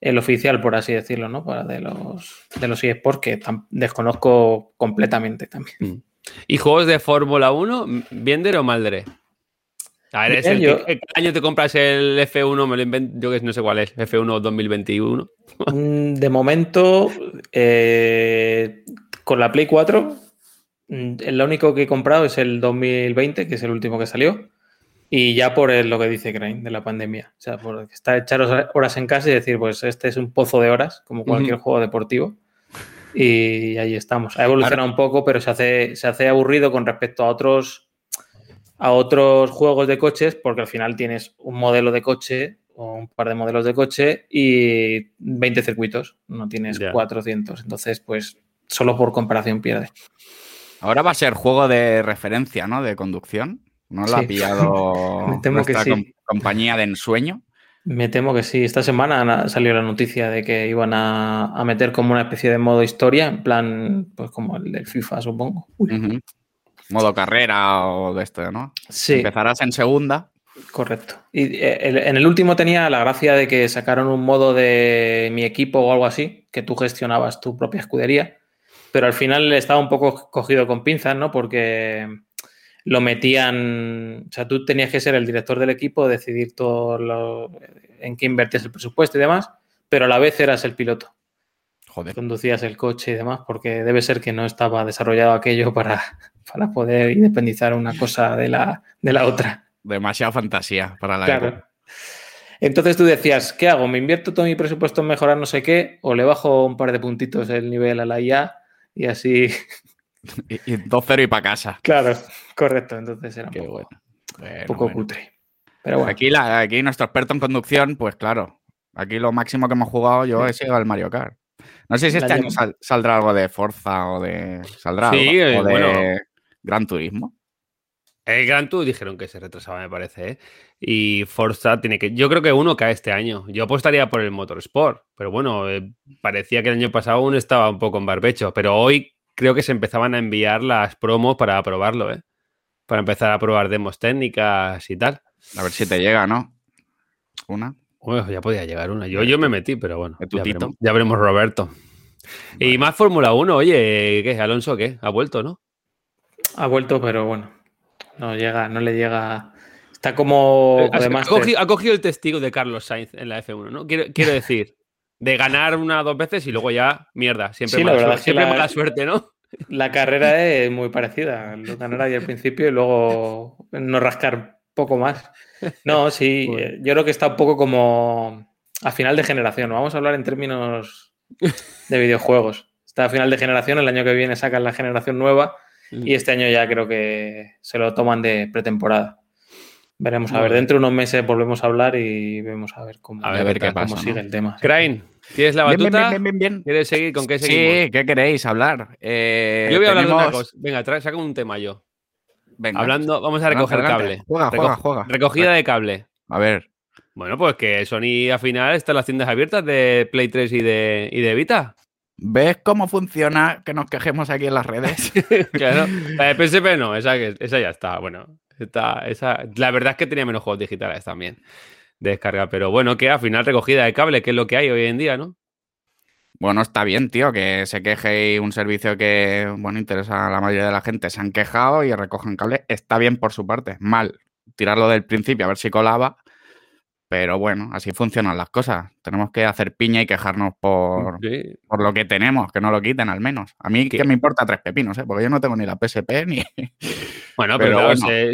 el oficial, por así decirlo, ¿no? Para de los, de los eSports que desconozco completamente también. Mm. ¿Y juegos de Fórmula 1, Biender o Maldre? A ver, ¿qué año te compras el F1? Me lo invento, yo que no sé cuál es, F1 2021. Mm, de momento, eh, con la Play 4, mm, el único que he comprado es el 2020, que es el último que salió. Y ya por lo que dice Crane de la pandemia. O sea, por estar echar horas en casa y decir, pues este es un pozo de horas, como cualquier juego deportivo. Y ahí estamos. Ha evolucionado un poco, pero se hace, se hace aburrido con respecto a otros, a otros juegos de coches, porque al final tienes un modelo de coche o un par de modelos de coche y 20 circuitos. No tienes 400. Entonces, pues solo por comparación pierde. Ahora va a ser juego de referencia, ¿no? De conducción. ¿No lo ha pillado nuestra compañía de ensueño? Me temo que sí. Esta semana salió la noticia de que iban a, meter como una especie de modo historia, en plan, pues como el del FIFA, supongo. Modo carrera o de esto, ¿no? Sí. Empezarás en segunda. Correcto. Y eh, en el último tenía la gracia de que sacaron un modo de mi equipo o algo así, que tú gestionabas tu propia escudería pero al final estaba un poco cogido con pinzas, ¿no? Porque lo metían, o sea, tú tenías que ser el director del equipo, decidir todo lo, en qué invertías el presupuesto y demás, pero a la vez eras el piloto. Joder. Conducías el coche y demás, porque debe ser que no estaba desarrollado aquello para, para poder independizar una cosa de la, de la otra. Demasiada fantasía para la claro. Entonces tú decías, ¿qué hago? ¿Me invierto todo mi presupuesto en mejorar no sé qué? ¿O le bajo un par de puntitos el nivel a la IA y así y, 2-0 y para casa. Claro, correcto. Entonces era un poco, cutre. Pero bueno. Aquí, aquí nuestro experto en conducción, pues claro. Aquí lo máximo que hemos jugado yo he sido el Mario Kart. No sé si este año saldrá algo de Forza o de. Saldrá sí, algo, o de Gran Turismo. El Gran Turismo dijeron que se retrasaba, me parece. ¿eh? Y Forza tiene que. Yo creo que uno cae este año. Yo apostaría por el Motorsport. Pero bueno, eh, parecía que el año pasado aún estaba un poco en barbecho. Pero hoy creo que se empezaban a enviar las promos para probarlo, ¿eh? Para empezar a probar demos técnicas y tal. A ver si te llega, ¿no? Una. ya podía llegar una. Yo, yo me metí, pero bueno. Ya veremos, ya veremos, Roberto. Y más Fórmula 1, oye, ¿qué? ¿Alonso qué? Ha vuelto, ¿no? Ha vuelto, pero bueno. No llega, no le llega. Está como. Eh, ha, cogido, ha, cogido, el testigo de Carlos Sainz en la F1, ¿no? Quiero, quiero decir, de ganar una o dos veces y luego ya, mierda. Siempre, mala, suerte, siempre mala suerte, ¿no? La carrera es muy parecida. Lo ganar ahí al principio y luego no rascar poco más. No, sí, yo creo que está un poco como a final de generación. Vamos a hablar en términos de videojuegos. Está a final de generación, el año que viene sacan la generación nueva y este año ya creo que se lo toman de pretemporada. Veremos, a ver, dentro de unos meses volvemos a hablar y vemos a ver cómo, a ver, qué pasa, sigue el tema. Crane, ¿tienes la batuta? Bien, bien, bien, ¿Quieres seguir? ¿Con qué seguimos? Sí, ¿qué queréis hablar? Eh, yo voy a hablar de una cosa. Venga, trae, saca un tema yo. Venga. Hablando, vamos a recoger cable. Juega, juega, juega. Recogida de cable. A ver. Bueno, pues que Sony al final están las tiendas abiertas de Play 3 y de, y de Vita. ¿Ves cómo funciona que nos quejemos aquí en las redes? claro. La de PSP no, esa, esa ya está. Bueno, esa, la verdad es que tenía menos juegos digitales también de descarga, pero bueno, que al final recogida de cable, que es lo que hay hoy en día, ¿no? Bueno, está bien, tío, que se queje y un servicio que, bueno, interesa a la mayoría de la gente. Se han quejado y recogen cable. Está bien por su parte. Mal tirarlo del principio a ver si colaba. Pero bueno, así funcionan las cosas. Tenemos que hacer piña y quejarnos por, por lo que tenemos, que no lo quiten al menos. A mí, ¿qué me importa tres pepinos? Eh? Porque yo no tengo ni la PSP ni. Bueno, pero, se,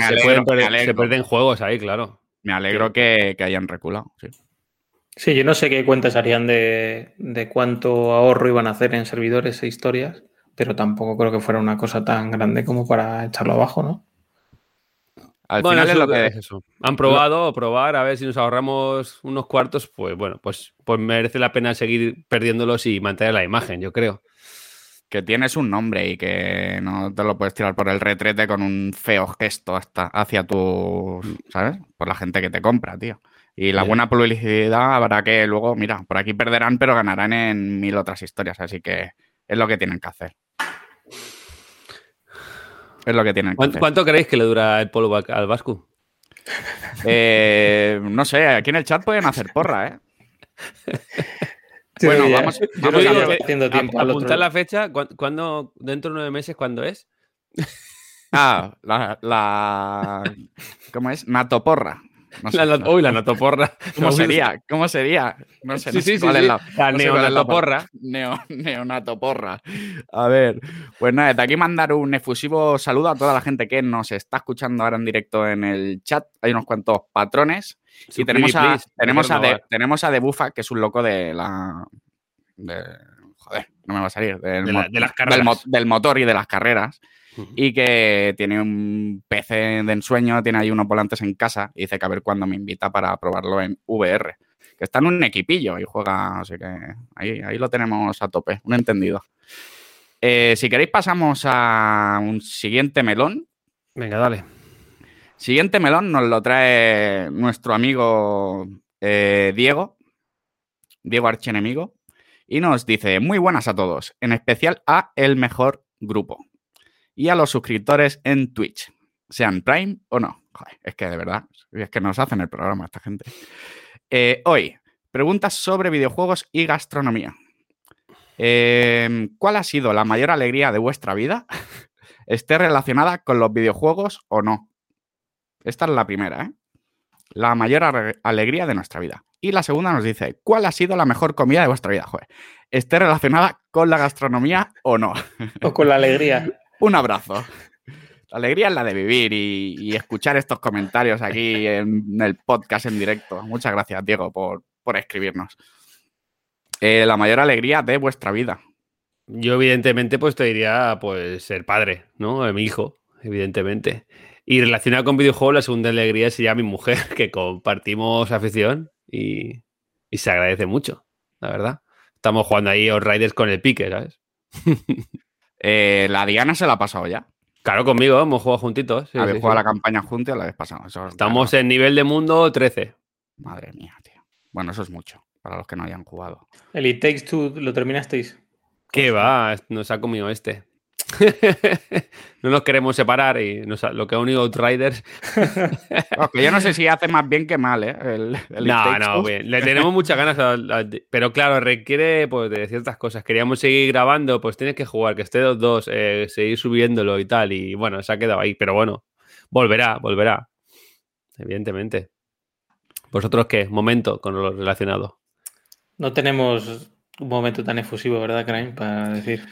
pierden juegos ahí, claro. Me alegro que, hayan reculado, sí. Sí, yo no sé qué cuentas harían de, cuánto ahorro iban a hacer en servidores e historias, pero tampoco creo que fuera una cosa tan grande como para echarlo abajo, ¿no? Al final es lo que es eso. Han probado o probar a ver si nos ahorramos unos cuartos, pues bueno, pues, pues merece la pena seguir perdiéndolos y mantener la imagen, yo creo que tienes un nombre y que no te lo puedes tirar por el retrete con un feo gesto hasta hacia tu, ¿sabes? Por la gente que te compra, tío. Y la buena publicidad habrá que luego, mira, por aquí perderán, pero ganarán en mil otras historias, así que es lo que tienen que hacer. Es lo que tienen que ¿Cuánto, hacer. ¿Cuánto creéis que le dura el polvo al Vasco? Eh, no sé, aquí en el chat pueden hacer porra, ¿eh? bueno, vamos, a, haciendo tiempo. apuntar la fecha, ¿cuándo, dentro de nueve meses, ¿cuándo es? Ah, la, la ¿Cómo es? Natoporra. No sé, la, uy, la natoporra. ¿Cómo sería? ¿Cómo sería? No sé, sí, sí, sí, la, la neonatoporra. Neo, neonatoporra. A ver, pues nada, de aquí mandar un efusivo saludo a toda la gente que nos está escuchando ahora en directo en el chat. Hay unos cuantos patrones y tenemos a, tenemos, a de, tenemos a Debufa, que es un loco de la. joder, no me va a salir. Del, del, motor y de las carreras. Y que tiene un PC de ensueño, tiene ahí unos volantes en casa. Y dice que a ver cuándo me invita para probarlo en VR. Que está en un equipillo y juega. Así que ahí, ahí lo tenemos a tope. Un entendido. Eh, si queréis, pasamos a un siguiente melón. Venga, dale. Siguiente melón nos lo trae nuestro amigo eh, Diego, Diego Archenemigo, y nos dice, muy buenas a todos, en especial a el mejor grupo y a los suscriptores en Twitch, sean Prime o no. es que de verdad, es que nos hacen el programa esta gente. Eh, hoy, preguntas sobre videojuegos y gastronomía. Em, ¿Cuál ha sido la mayor alegría de vuestra vida? ¿Esté relacionada con los videojuegos o no? Esta es la primera, ¿eh? La mayor alegría de nuestra vida. Y la segunda nos dice, ¿cuál ha sido la mejor comida de vuestra vida? Joder, ¿esté relacionada con la gastronomía o no? O con la alegría. Un abrazo. La alegría es la de vivir y, escuchar estos comentarios aquí en el podcast en directo. Muchas gracias, Diego, por, escribirnos. Eh, la mayor alegría de vuestra vida. Yo, evidentemente, pues te diría, pues, ser padre, ¿no? Mi hijo, evidentemente. Y relacionado con videojuegos, la segunda alegría sería mi mujer, que compartimos afición y, se agradece mucho, la verdad. Estamos jugando ahí los Riders con el pique, ¿sabes? Eh, la Diana se la ha pasado ya. Claro, conmigo, hemos jugado juntitos. Sí, Habéis jugado la campaña juntos y la vez pasado. Estamos en nivel de mundo 13. Madre mía, tío. Bueno, eso es mucho para los que no hayan jugado. ¿El It Takes Two lo terminasteis? ¿Qué va? Nos ha comido este. no nos queremos separar y lo que ha unido Outriders. yo no sé si hace más bien que mal, ¿eh? no, no, bien. Le tenemos muchas ganas, pero claro, requiere pues, de ciertas cosas. Queríamos seguir grabando, pues tienes que jugar, que esté los dos, eh, seguir subiéndolo y tal. Y bueno, se ha quedado ahí, pero bueno, volverá, volverá. Evidentemente. ¿Vosotros qué? Momento con lo relacionado. No tenemos un momento tan efusivo, ¿verdad, Crime? Para decir.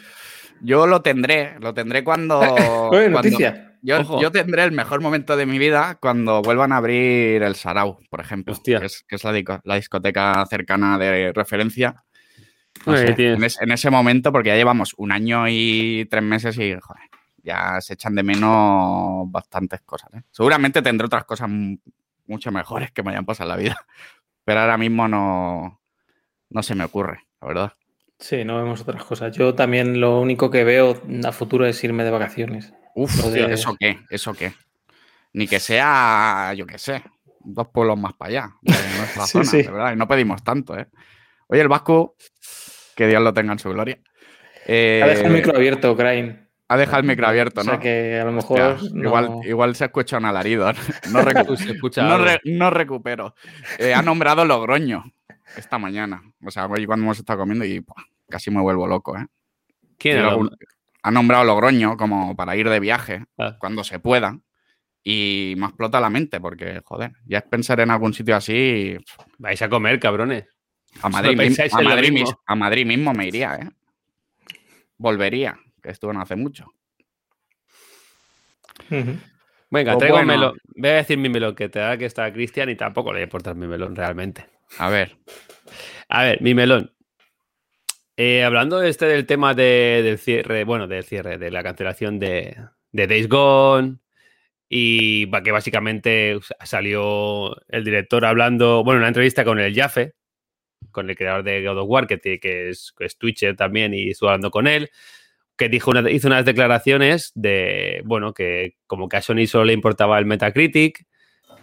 Yo lo tendré, lo tendré cuando. noticia. Yo, tendré el mejor momento de mi vida cuando vuelvan a abrir el Sarau, por ejemplo. Que es, la, discoteca cercana de referencia. en, ese momento, porque ya llevamos un año y tres meses y joder, ya se echan de menos bastantes cosas. ¿eh? Seguramente tendré otras cosas mucho mejores que me hayan pasado en la vida. Pero ahora mismo no, no se me ocurre, la verdad. Sí, no vemos otras cosas. Yo también lo único que veo a futuro es irme de vacaciones. Uf, ¿eso qué? ¿Eso qué? Ni que sea, yo qué sé, dos pueblos más para allá, de verdad. Y no pedimos tanto, ¿eh? Oye, el Vasco, que Dios lo tenga en su gloria. ha dejado el eh, micro abierto, Crane. Ha dejado el micro abierto, ¿no? O sea que a lo mejor. igual, igual se escucha un alarido. No, no, recupero. Eh, ha nombrado Logroño esta mañana. O sea, hoy cuando hemos estado comiendo y casi me vuelvo loco, ¿eh? ¿Quién ha nombrado Logroño como para ir de viaje ah. cuando se pueda. Y me explota la mente porque, joder, ya es pensar en algún sitio así. Vais a comer, cabrones. A Madrid, a, Madrid a Madrid mismo me iría, ¿eh? Volvería, que estuvo no hace mucho. Venga, pues traigo melón. Voy a decir mi melón, que te da que está Cristian y tampoco le importa mi melón realmente. A ver. A ver, mi melón. Eh, hablando este del tema del cierre, bueno, del cierre, de la cancelación de, Days Gone, y que básicamente salió el director hablando, bueno, en una entrevista con el Jaffe, con el creador de God of War, que, que, es, Twitcher también, y estuvo hablando con él, que dijo hizo unas declaraciones de, bueno, que como que a Sony solo le importaba el Metacritic,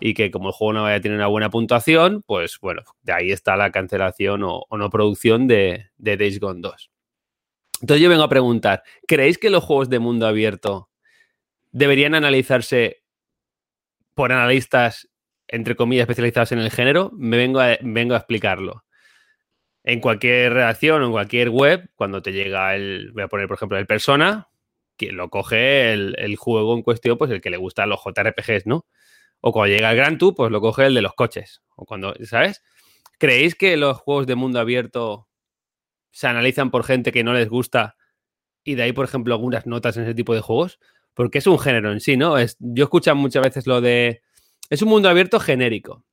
y que como el juego no vaya a tener una buena puntuación, pues bueno, de ahí está la cancelación o, no producción de, de, Days Gone 2. Entonces yo vengo a preguntar, ¿creéis que los juegos de mundo abierto deberían analizarse por analistas, entre comillas, especializados en el género? Me vengo a, vengo a explicarlo. En cualquier redacción o en cualquier web, cuando te llega el, voy a poner por ejemplo el persona, que lo coge el, el juego en cuestión, pues el que le gustan los JRPGs, ¿no? O cuando llega el Gran Tour, pues lo coge el de los coches. O cuando, ¿sabes? ¿Creéis que los juegos de mundo abierto se analizan por gente que no les gusta y de ahí, por ejemplo, algunas notas en ese tipo de juegos? Porque es un género en sí, ¿no? Es, yo escucho muchas veces lo de... Es un mundo abierto genérico,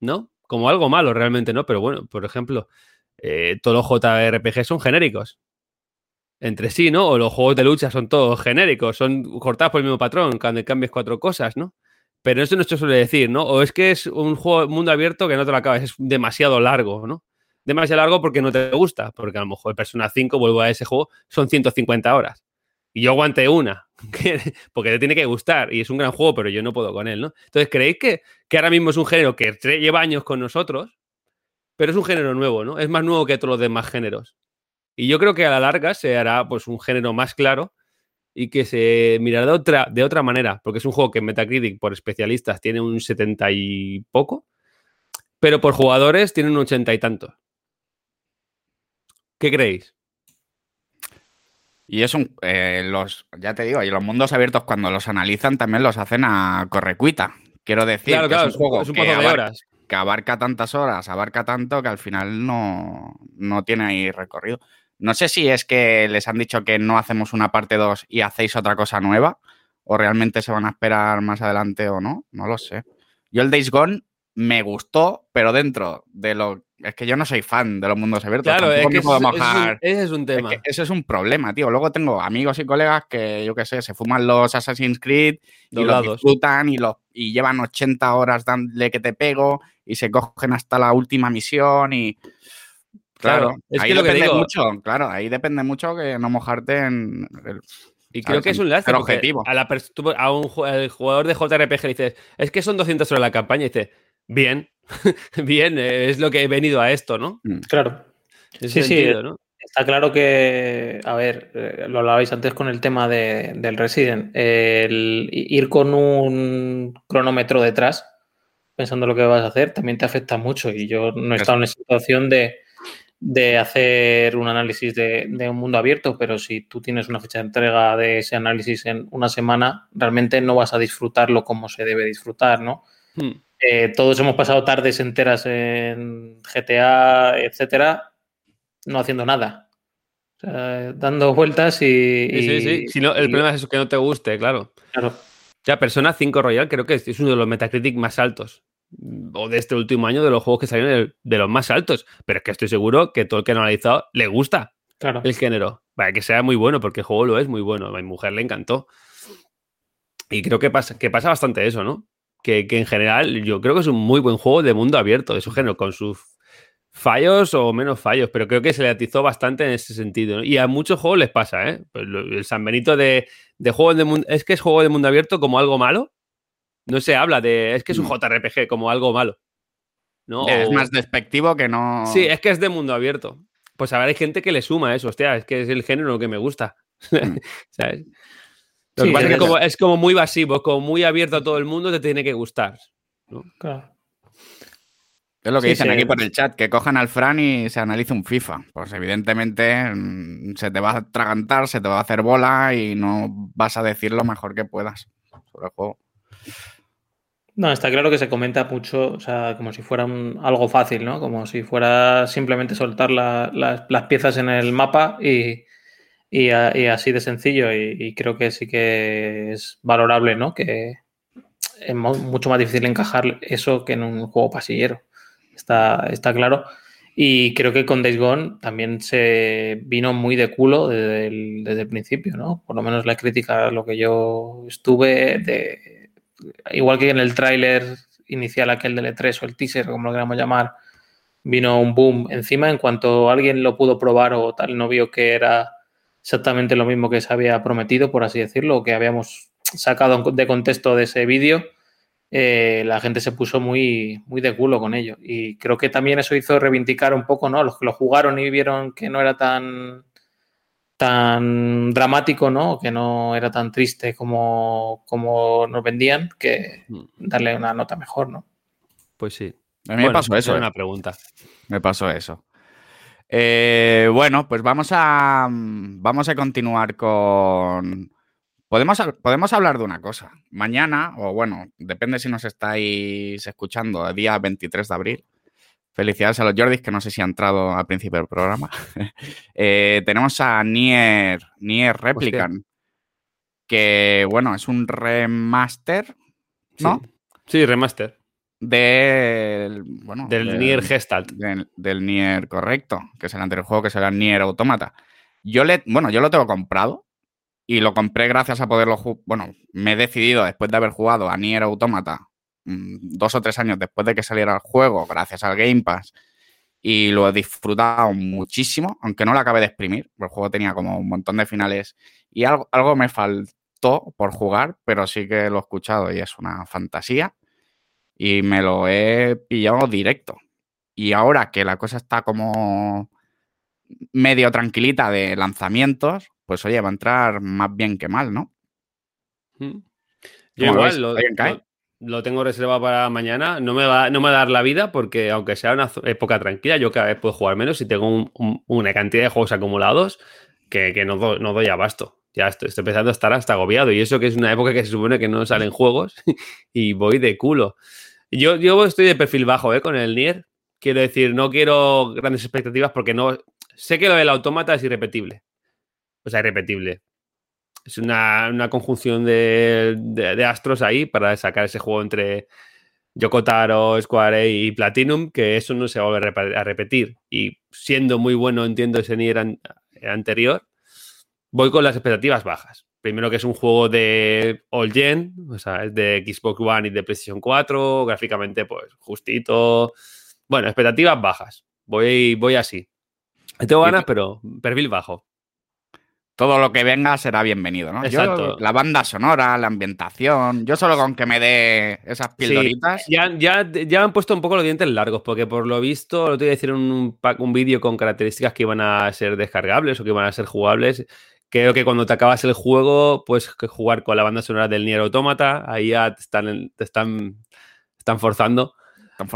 ¿no? Como algo malo realmente, ¿no? Pero bueno, por ejemplo, eh, todos los JRPG son genéricos. Entre sí, ¿no? O los juegos de lucha son todos genéricos, son cortados por el mismo patrón, cuando cambies cuatro cosas, ¿no? Pero eso no se suele decir, ¿no? O es que es un juego mundo abierto que no te lo acabas, es demasiado largo, ¿no? Demasiado largo porque no te gusta, porque a lo mejor Persona 5, vuelvo a ese juego, son 150 horas. Y yo aguanté una, porque te tiene que gustar y es un gran juego, pero yo no puedo con él, ¿no? Entonces, ¿creéis que, que ahora mismo es un género que lleva años con nosotros, pero es un género nuevo, ¿no? Es más nuevo que todos los demás géneros. Y yo creo que a la larga se hará pues un género más claro y que se mirará de otra, de otra manera, porque es un juego que en Metacritic por especialistas tiene un 70 y poco, pero por jugadores tiene un 80 y tanto. ¿Qué creéis? Y es un. Eh, los, ya te digo, y los mundos abiertos, cuando los analizan, también los hacen a correcuita. Quiero decir, que es un juego que, abarca, que, abarca, tantas horas, abarca tanto que al final no, no tiene ahí recorrido. No sé si es que les han dicho que no hacemos una parte 2 y hacéis otra cosa nueva, o realmente se van a esperar más adelante o no, no lo sé. Yo el Days Gone me gustó, pero dentro de lo es que yo no soy fan de los mundos abiertos. Claro, es que ese es un tema. eso es un problema, tío. Luego tengo amigos y colegas que, yo qué sé, se fuman los Assassin's Creed y los disfrutan y, los, y llevan 80 horas dándole que te pego y se cogen hasta la última misión y... Claro, es ahí que depende mucho, claro, ahí depende mucho que no mojarte en... y creo que es un lance. objetivo. A, la a un jugador de JRPG le dices, es que son 200 horas la campaña y dice, bien, bien, eh, es lo que he venido a esto, ¿no? Mm. Claro. sí, sí. Está claro que, a ver, eh, lo hablabais antes con el tema del Resident. El ir con un cronómetro detrás, pensando lo que vas a hacer, también te afecta mucho. Y yo no he estado en la situación de, hacer un análisis de, un mundo abierto, pero si tú tienes una fecha de entrega de ese análisis en una semana, realmente no vas a disfrutarlo como se debe disfrutar, ¿no? Hmm. Eh, todos hemos pasado tardes enteras en GTA, etcétera, no haciendo nada. dando vueltas y. Sí, sí, sí. el problema es eso, que no te guste, claro. Claro. Ya, Persona 5 Royal creo que es uno de los Metacritic más altos. O de este último año, de los juegos que salieron de los más altos. Pero es que estoy seguro que todo el que ha analizado le gusta claro. el género. Para que sea muy bueno, porque el juego lo es muy bueno. A mi mujer le encantó. Y creo que pasa, que pasa bastante eso, ¿no? que, en general yo creo que es un muy buen juego de mundo abierto, de su género, con sus fallos o menos fallos, pero creo que se le atizó bastante en ese sentido. Y a muchos juegos les pasa, ¿eh? Pues el San Benito de, de juegos de mundo... ¿Es que es juego de mundo abierto como algo malo? No se habla de... Es que es un JRPG como algo malo. ¿no? Es más despectivo que no... Sí, es que es de mundo abierto. Pues a ver, hay gente que le suma eso, hostia, es que es el género que me gusta. Mm. ¿Sabes? es, como, muy basivo, como muy abierto a todo el mundo, te tiene que gustar. Claro. Es lo que dicen aquí por el chat, que cojan al Fran y se analice un FIFA. Pues evidentemente mm, se te va a atragantar, se te va a hacer bola y no vas a decir lo mejor que puedas sobre el juego. No, está claro que se comenta mucho, o sea, como si fuera algo fácil, ¿no? Como si fuera simplemente soltar las piezas en el mapa y, y, así de sencillo. Y, creo que sí que es valorable, ¿no? Que es mucho más difícil encajar eso que en un juego pasillero. Está, está claro. Y creo que con Days Gone también se vino muy de culo desde el, principio, ¿no? Por lo menos la crítica, lo que yo estuve, de, igual que en el tráiler inicial aquel del E3 o el teaser, como lo queramos llamar, vino un boom encima. En cuanto alguien lo pudo probar o tal, no vio que era exactamente lo mismo que se había prometido, por así decirlo, que habíamos sacado de contexto de ese vídeo, eh, la gente se puso muy, muy de culo con ello. Y creo que también eso hizo reivindicar un poco, ¿no? Los que lo jugaron y vieron que no era tan tan dramático, ¿no? Que no era tan triste como, como nos vendían, que mm. darle una nota mejor, ¿no? Pues sí. A mí me pasó eso. Una ¿eh? pregunta. Me pasó eso. Eh, bueno, pues vamos a, vamos a continuar con... Podemos, podemos hablar de una cosa. Mañana, o bueno, depende si nos estáis escuchando, el día 23 de abril. Felicidades a los Jordis, que no sé si ha entrado al principio del programa. Eh, tenemos a Nier, Nier Replicant, que bueno, es un remaster, ¿no? sí remaster del, bueno, del, Nier Gestalt. Del, Nier correcto, que es el anterior juego que será Nier Automata. Yo le, bueno, yo lo tengo comprado y lo compré gracias a poderlo jugar. Bueno, me he decidido después de haber jugado a Nier Automata dos o tres años después de que saliera el juego, gracias al Game Pass, y lo he disfrutado muchísimo, aunque no lo acabé de exprimir, el juego tenía como un montón de finales y algo, algo me faltó por jugar, pero sí que lo he escuchado y es una fantasía y me lo he pillado directo. Y ahora que la cosa está como medio tranquilita de lanzamientos, pues oye, va a entrar más bien que mal, ¿no? Mm. Yo igual lo, tengo reservado para mañana. No me, va, no me a dar la vida porque aunque sea una época tranquila, yo cada vez puedo jugar menos y tengo una cantidad de juegos acumulados que, no, doy abasto. Ya estoy, empezando a estar hasta agobiado. Y eso que es una época que se supone que no salen juegos y voy de culo. Yo, yo estoy de perfil bajo ¿eh? con el Nier. Quiero decir, no quiero grandes expectativas porque no. Sé que lo del automata es irrepetible. O sea, irrepetible. Es una, conjunción de, astros ahí para sacar ese juego entre Yokotaro, Square y Platinum, que eso no se va a repetir. Y siendo muy bueno, entiendo ese Nier anterior, voy con las expectativas bajas. Primero que es un juego de all gen, o sea, es de Xbox One y de PlayStation 4, gráficamente pues justito, bueno, expectativas bajas. Voy, voy así. Tengo ganas, pero perfil bajo. Todo lo que venga será bienvenido, ¿no? Exacto. la banda sonora, la ambientación. Yo solo con que me dé esas pildoritas. ya, ya, ya, han puesto un poco los dientes largos, porque por lo visto, lo te voy a decir un, un vídeo con características que iban a ser descargables o que iban a ser jugables. Creo que cuando te acabas el juego, puedes jugar con la banda sonora del Nier Automata. Ahí ya te están, te están, están forzando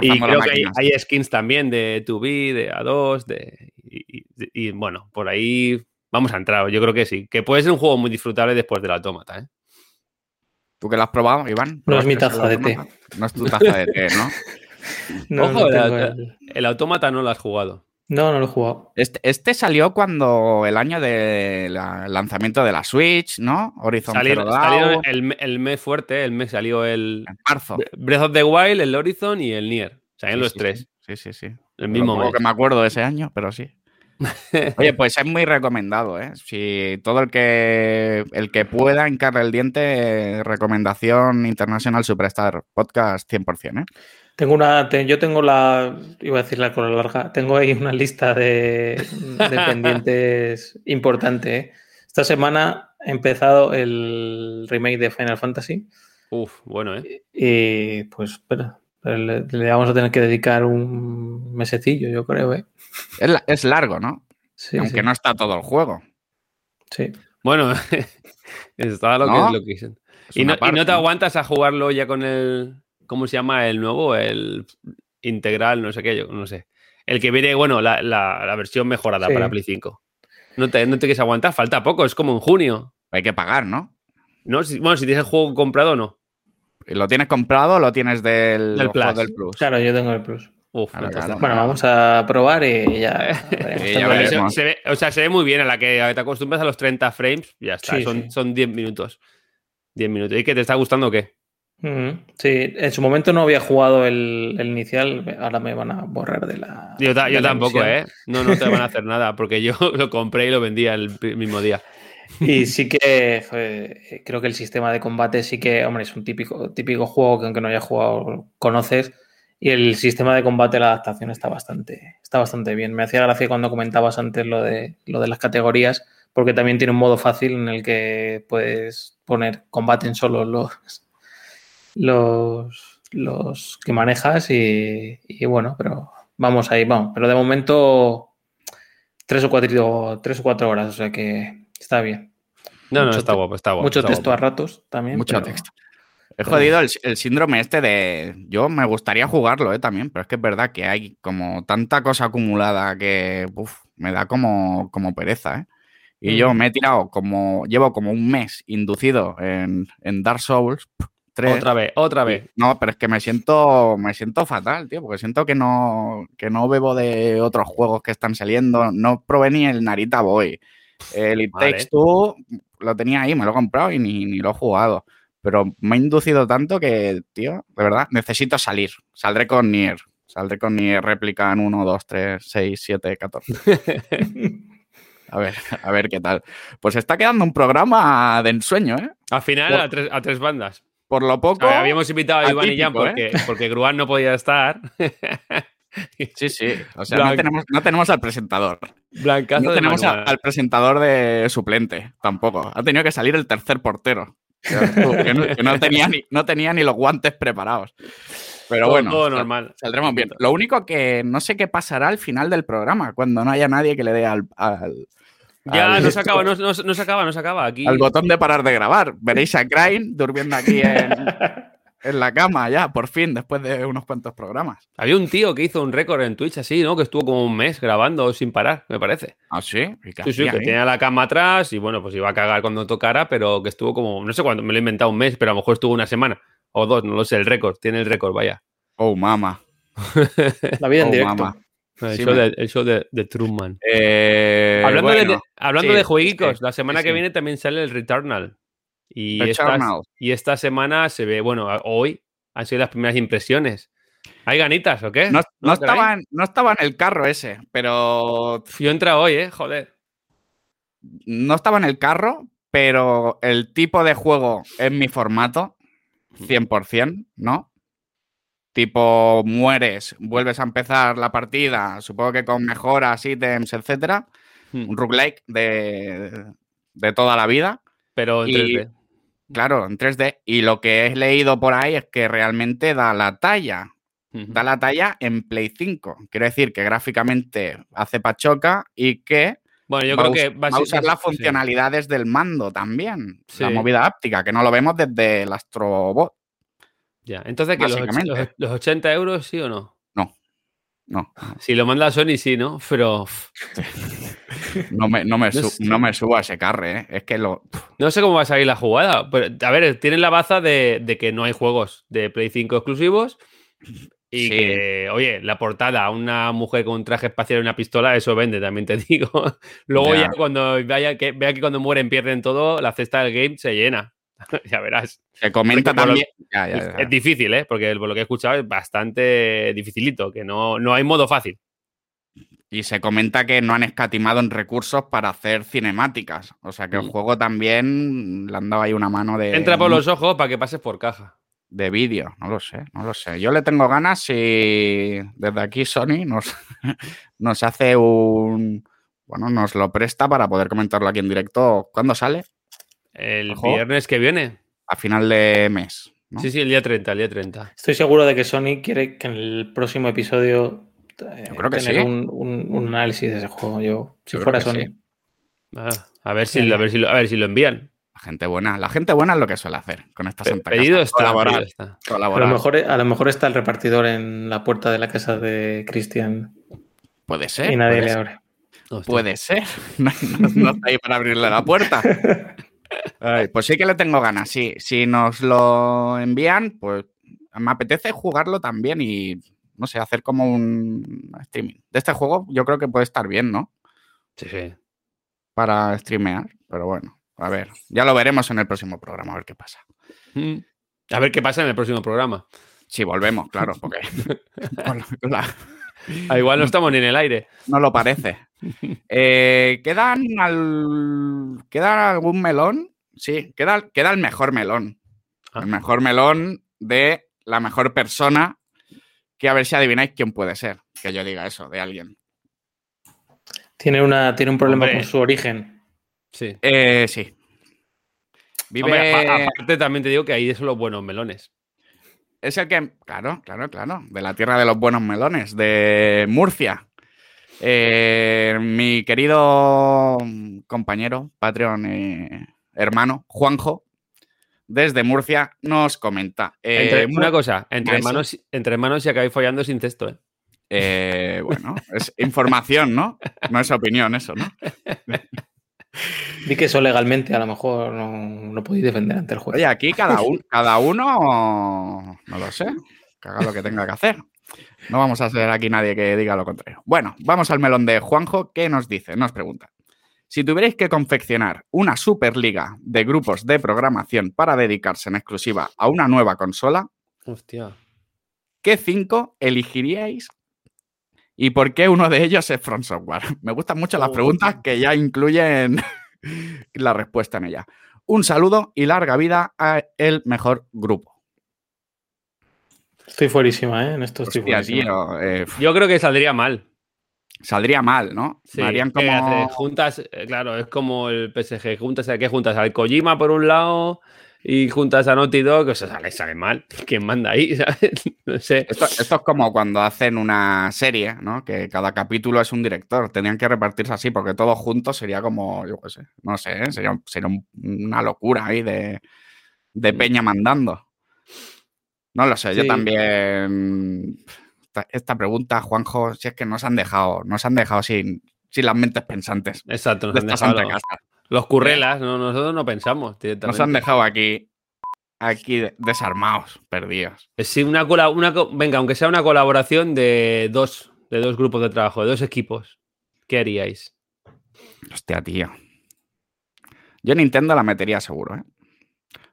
y creo que hay, skins también de 2B, de A2, de, y, bueno, por ahí vamos a entrar. Yo creo que sí. Que puede ser un juego muy disfrutable después del autómata, ¿eh? ¿Tú que lo has probado, Iván? No es mi taza de té. No es tu taza de té, ¿no? no Ojo, el autómata no lo has jugado. No, no lo he jugado. Este, este, salió cuando el año del lanzamiento de la Switch, ¿no? Horizon Zero Dawn. el, el, mes fuerte, el mes salió el. En marzo. Breath of the Wild, el Horizon y el Nier. O sea, en los tres. Sí, sí, sí. El mismo mes. que me acuerdo de ese año, pero sí. Oye, pues es muy recomendado, ¿eh? Si todo el que el que pueda hincarle el diente, recomendación International Superstar Podcast 100%, ¿eh? Tengo una, yo tengo la, iba a decir la cola larga, tengo ahí una lista de, pendientes importante. ¿eh? Esta semana he empezado el remake de Final Fantasy. Uf, bueno, ¿eh? Y pues, espera, le, vamos a tener que dedicar un mesecillo, yo creo, ¿eh? Es, largo, ¿no? Sí, Aunque no está todo el juego. Sí. Bueno, está lo que es lo que dicen. ¿Y no, ¿Y no te aguantas a jugarlo ya con el, ¿Cómo se llama el nuevo? El integral, no sé qué, yo no sé. El que viene, bueno, la, versión mejorada para Play 5. No te, no te quieres aguantar, falta poco, es como en junio. Hay que pagar, ¿no? No, bueno, si tienes el juego comprado o no. ¿Lo tienes comprado o lo tienes del, plus. Claro, yo tengo el Plus. Uf, Bueno, vamos a probar y ya. o sea, se ve muy bien a la que te acostumbras a los 30 frames, ya está, son, son 10 minutos. 10 minutos. ¿Y qué te está gustando o qué? Sí, en su momento no había jugado el, inicial, ahora me van a borrar de la. Yo, tampoco, ¿eh? No, no te van a hacer nada, porque yo lo compré y lo vendía el mismo día. Y sí que creo que el sistema de combate sí que, hombre, es un típico, típico juego que aunque no haya jugado conoces. Y el sistema de combate, la adaptación está bastante, está bastante bien. Me hacía gracia cuando comentabas antes lo de, lo de las categorías, porque también tiene un modo fácil en el que puedes poner combate en solo los, los, los que manejas y, bueno, pero vamos ahí, vamos. Pero de momento tres o cuatro, tres o cuatro horas, o sea que está bien. No, no, está guapo, está guapo. Mucho texto a ratos también. Mucho texto. He jodido el, síndrome este de. Yo me gustaría jugarlo ¿eh? también, pero es que es verdad que hay como tanta cosa acumulada que me da como, como pereza. ¿eh? Y yo mm. me he tirado como. Llevo como un mes inducido en, en Dark Souls. Otra vez, otra vez. No, pero es que me siento, me siento fatal, tío, porque siento que no, que no bebo de otros juegos que están saliendo. No probé ni el Narita Boy. El It Takes Two lo tenía ahí, me lo he comprado y ni, lo he jugado. Pero me ha inducido tanto que, tío, de verdad, necesito salir. Saldré con Nier. Saldré con Nier réplica en 1, 2, 3, 6, 7, 14. A ver, a ver qué tal. Pues está quedando un programa de ensueño, ¿eh? Al final, a, tres, a tres bandas por lo poco. habíamos invitado a Iván y Jan porque, ¿eh? porque Gruán no podía estar. Sí, sí. O sea, no, tenemos, no, tenemos, al presentador. Blancazo no tenemos al presentador de suplente tampoco. Ha tenido que salir el tercer portero. Que no, tenía, ni, no tenía ni los guantes preparados. Pero bueno, todo normal. Saldremos bien. Lo único que no sé qué pasará al final del programa, cuando no haya nadie que le dé al, ya no se acaba, no, se acaba, no se acaba. Aquí... Al botón de parar de grabar. Veréis a Crane durmiendo aquí en, en la cama ya, por fin, después de unos cuantos programas. Había un tío que hizo un récord en Twitch así, ¿no? Que estuvo como un mes grabando sin parar, me parece. ¿Ah, sí? Sí, sí, que tenía la cama atrás y bueno, pues iba a cagar cuando tocara, pero que estuvo como, no sé cuándo, me lo he inventado un mes, pero a lo mejor estuvo una semana o dos, no lo sé, el récord, tiene el récord, vaya. Oh, mama. la vida en oh, directo. El, show, de, Truman. Eh, hablando de, hablando de jueguicos, la semana que viene también sale el Returnal. Y esta, y esta semana se ve, bueno, hoy han sido las primeras impresiones. ¿Hay ganitas o qué? No, estaba, en, no estaba en el carro ese, pero. Yo entra hoy, ¿eh? Joder. No estaba en el carro, pero el tipo de juego es mi formato, 100%, ¿no? Tipo, mueres, vuelves a empezar la partida, supongo que con mejoras, ítems, etcétera. Hmm. Un roguelike de, de toda la vida. Pero en 3D. Claro, en 3D. Y lo que he leído por ahí es que realmente da la talla. Da la talla en Play 5. Quiero decir que gráficamente hace pachoca y que bueno, yo creo que va a usar las funcionalidades del mando también. La movida áptica, que no lo vemos desde el Astrobot. Ya, entonces, que los, los, 80 euros sí o no? No. No. Si lo manda Sony, sí, ¿no? Pero. No me, no me, subo a ese carre, ¿eh? Es que lo. No sé cómo va a salir la jugada. Pero, a ver, tienen la baza de, que no hay juegos de Play 5 exclusivos. Y que, oye, la portada a una mujer con un traje espacial y una pistola, eso vende, también te digo. Luego ya, cuando vaya que, vea que cuando mueren pierden todo, la cesta del game se llena. ya verás. Se comenta también. es difícil, ¿eh? Porque por lo que he escuchado es bastante dificilito, que no, no hay modo fácil. Y se comenta que no han escatimado en recursos para hacer cinemáticas. O sea que el mm. juego también le han dado ahí una mano de. Entra por los ojos para que pases por caja. De vídeo, no lo sé, no lo sé. Yo le tengo ganas y desde aquí Sony nos, nos hace un. Bueno, nos lo presta para poder comentarlo aquí en directo. ¿Cuándo sale? El viernes que viene. A final de mes. Sí, sí, el día 30, el día 30. Estoy seguro de que Sony quiere que en el próximo episodio yo creo que tener un, análisis de ese juego. Yo, si fuera Sony. Ah, a, ver si, a, ver si lo, a ver si lo envían. La gente buena, la gente buena es lo que suele hacer con esta santa pedido Está, A, lo mejor, a lo mejor está el repartidor en la puerta de la casa de Cristian. Puede ser. Y nadie le abre. Puede ser. No, está ahí para abrirle la puerta. pues sí que le tengo ganas. Sí, si nos lo envían, pues me apetece jugarlo también y no sé, hacer como un streaming. De este juego yo creo que puede estar bien, ¿no? Sí, sí. Para streamear, pero bueno, a ver, ya lo veremos en el próximo programa, a ver qué pasa. Mm. A ver qué pasa en el próximo programa. Sí, volvemos, claro, porque... Ah, igual no estamos ni en el aire. No lo parece. Eh, ¿quedan, al... ¿Queda algún melón? Sí, queda, queda el mejor melón. El ah. mejor melón de la mejor persona que a ver si adivináis quién puede ser que yo diga eso de alguien. Tiene, una, tiene un problema con su origen. Sí. Eh, sí. Vive... aparte también te digo que ahí son los buenos melones. Es el que, claro, claro, claro, de la tierra de los buenos melones, de Murcia. Eh, mi querido compañero, Patreon, eh, hermano, Juanjo, desde Murcia nos comenta. Eh, una cosa, entre hermanos, entre hermanos si acabáis follando sin texto, ¿eh? ¿eh? bueno, es información, ¿no? No es opinión eso, ¿no? Di que eso legalmente a lo mejor no, podéis defender ante el juez. Oye, aquí cada, cada uno, no lo sé, que haga lo que tenga que hacer. No vamos a ser aquí nadie que diga lo contrario. Bueno, vamos al melón de Juanjo, ¿qué nos dice? Nos pregunta. Si tuvierais que confeccionar una superliga de grupos de programación para dedicarse en exclusiva a una nueva consola, ¿qué cinco elegiríais y por qué uno de ellos es Front Software? Me gustan mucho las preguntas que ya incluyen la respuesta en ella. Un saludo y larga vida a el mejor grupo. Estoy fuerísima, ¿eh? En esto estoy eh, Yo creo que saldría mal saldría mal, ¿no? Sí, como... juntas, eh, claro, es como el PSG, juntas a qué juntas al Kojima por un lado y juntas a Naughty Dog, o sea, sale, sale mal. ¿Quién manda ahí? No sé. Esto, es como cuando hacen una serie, ¿no? Que cada capítulo es un director. Tenían que repartirse así porque todos juntos sería como, yo qué sé, no sé, ¿eh? sería, sería una locura ahí de, de mm. peña mandando. No lo sé, yo también. Esta, pregunta, Juanjo, si es que nos han dejado, nos han dejado sin, sin las mentes pensantes. Exacto, nos han dejado los, los currelas, nosotros no pensamos. Nos han dejado aquí, aquí desarmados, perdidos. Sí, una, una, venga, aunque sea una colaboración de dos, de dos grupos de trabajo, de dos equipos, ¿qué haríais? Hostia, tío. Yo Nintendo la metería seguro, ¿eh?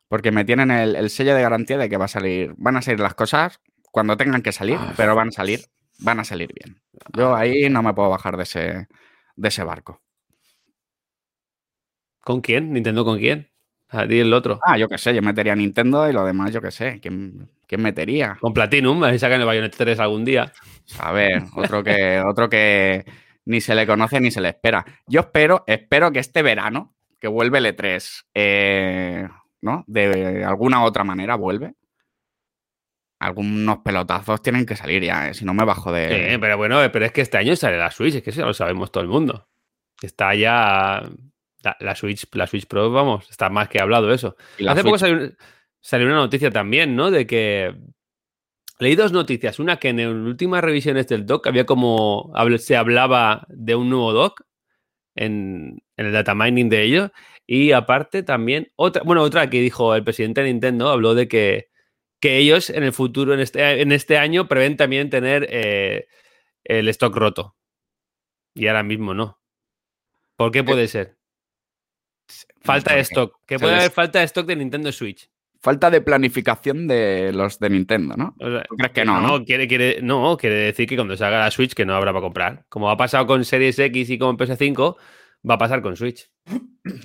Porque me tienen el, sello de garantía de que va a salir, van a salir las cosas cuando tengan que salir, ah. pero van a salir, van a salir bien. Yo ahí no me puedo bajar de ese, de ese barco. ¿Con quién? ¿Nintendo con quién? A el otro. Ah, yo qué sé, yo metería Nintendo y lo demás, yo qué sé. ¿Quién, metería? Con Platinum, a ver si sacan el Bayonetta 3 algún día. A ver, otro que, otro que ni se le conoce ni se le espera. Yo espero, espero que este verano, que vuelve el E3, eh, ¿no? De alguna otra manera vuelve. Algunos pelotazos tienen que salir ya, ¿eh? si no me bajo de. Sí, pero bueno, pero es que este año sale la Switch, es que eso ya lo sabemos todo el mundo. Está ya. La, Switch, la Switch Pro, vamos, está más que hablado eso. Hace poco salió, salió, una noticia también, ¿no? De que. Leí dos noticias. Una que en las últimas revisiones del doc había como. Se hablaba de un nuevo doc en, en el data mining de ello. Y aparte también, otra, bueno, otra que dijo el presidente de Nintendo, habló de que, que ellos en el futuro, en este, en este año, prevén también tener eh, el stock roto. Y ahora mismo no. ¿Por qué eh, puede ser? Falta de stock. Que puede haber falta de stock de Nintendo Switch. Falta de planificación de los de Nintendo, ¿no? crees que no? No, Quiere, quiere, no, quiere decir que cuando se haga la Switch que no habrá para comprar. Como ha pasado con Series X y con PS5, va a pasar con Switch.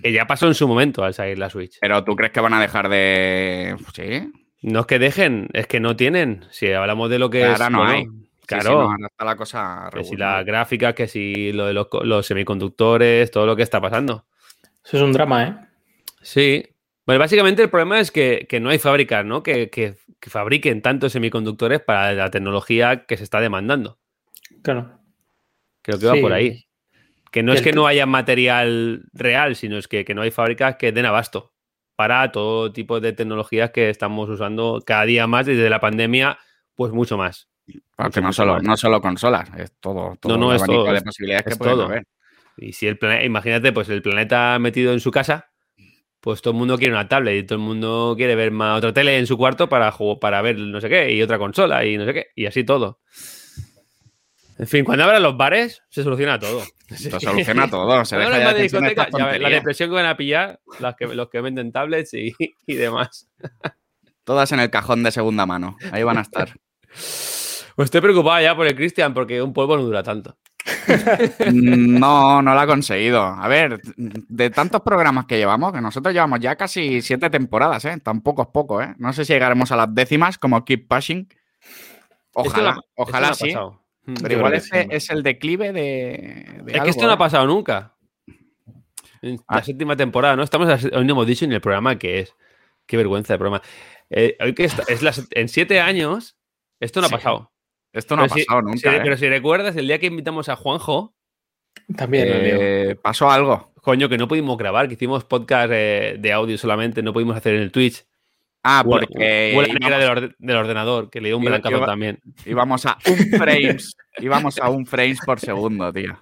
Que ya pasó en su momento al salir la Switch. Pero tú crees que van a dejar de. Sí. No es que dejen, es que no tienen. Si hablamos de lo que es. Ahora no hay. Claro. está la cosa. Que si las gráficas, que si lo de los, semiconductores, todo lo que está pasando. Eso es un drama, ¿eh? Sí. Bueno, básicamente el problema es que, no hay fábricas, ¿no? Que, que, fabriquen tantos semiconductores para la tecnología que se está demandando. Claro. Creo que va por ahí. Que no es que no haya material real, sino es que, no hay fábricas que den abasto para todo tipo de tecnologías que estamos usando cada día más desde la pandemia, pues mucho más. Porque no solo, no solo consolas, es todo, todo no, no, es todo, de posibilidades que todo. haber. Y si el planeta, imagínate, pues el planeta metido en su casa, pues todo el mundo quiere una tablet y todo el mundo quiere ver más otra tele en su cuarto para, para ver no sé qué y otra consola y no sé qué, y así todo. En fin, cuando abran los bares, se soluciona todo. Se soluciona todo. Se deja de la depresión que van a pillar los que venden tablets y, demás. Todas en el cajón de segunda mano. Ahí van a estar. Pues estoy preocupado ya por el Cristian, porque un polvo no dura tanto. No, no lo ha conseguido. A ver, de tantos programas que llevamos, que nosotros llevamos ya casi siete temporadas, ¿eh? Tampoco es poco, ¿eh? No sé si llegaremos a las décimas como Keep Pushing. Ojalá, ojalá sí. Mm, Pero igual ese es el declive de. es que esto no ha ¿eh? pasado nunca. En la ah. séptima temporada, ¿no? Estamos, hoy no hemos dicho en el programa que es. Qué vergüenza de programa. Eh, hoy que es en siete años, esto no ha pasado. Esto no ha pasado nunca. ¿eh? Pero si recuerdas, el día que invitamos a Juanjo. También pasó algo. Coño, que no pudimos grabar, que hicimos podcast de audio solamente, no pudimos hacer en el Twitch. Ah, porque. Huele íbamos, del, ordenador, que le dio un blancazo también. Íbamos a un frames. íbamos a un frames por segundo, tío.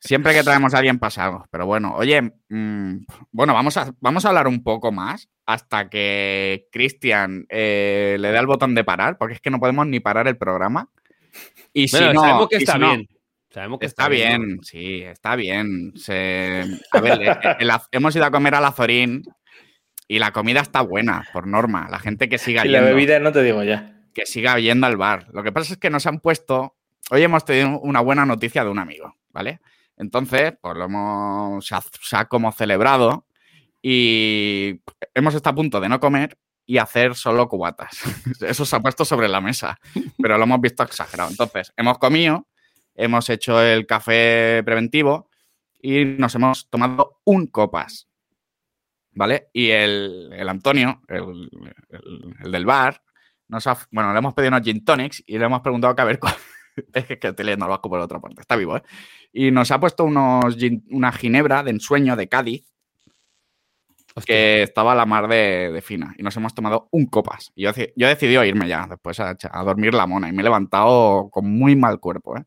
Siempre que traemos a alguien pasamos. Pero bueno, oye, mm, bueno, vamos a, vamos a hablar un poco más hasta que Cristian eh, le dé el botón de parar, porque es que no podemos ni parar el programa. Y si no, sabemos que está bien. Sabemos que está, bien, sí, está bien. a ver, hemos ido a comer al Azorín y la comida está buena, por norma. La gente que siga yendo. Y la bebida no te digo ya. Que siga yendo al bar. Lo que pasa es que nos han puesto. Hoy hemos tenido una buena noticia de un amigo, ¿vale? Entonces, pues lo hemos. Se ha, como celebrado y hemos estado a punto de no comer y hacer solo cubatas. Eso se ha puesto sobre la mesa, pero lo hemos visto exagerado. Entonces, hemos comido, hemos hecho el café preventivo y nos hemos tomado un copas. ¿vale? Y el, Antonio, el, del bar, nos ha, bueno, le hemos pedido unos gin tonics y le hemos preguntado que a ver. Es que, estoy leyendo el vasco por otra parte, está vivo, ¿eh? Y nos ha puesto unos una ginebra de ensueño de Cádiz. que estaba la mar de, fina y nos hemos tomado un copas. Y yo, yo he decidido irme ya después a, dormir la mona y me he levantado con muy mal cuerpo. ¿eh?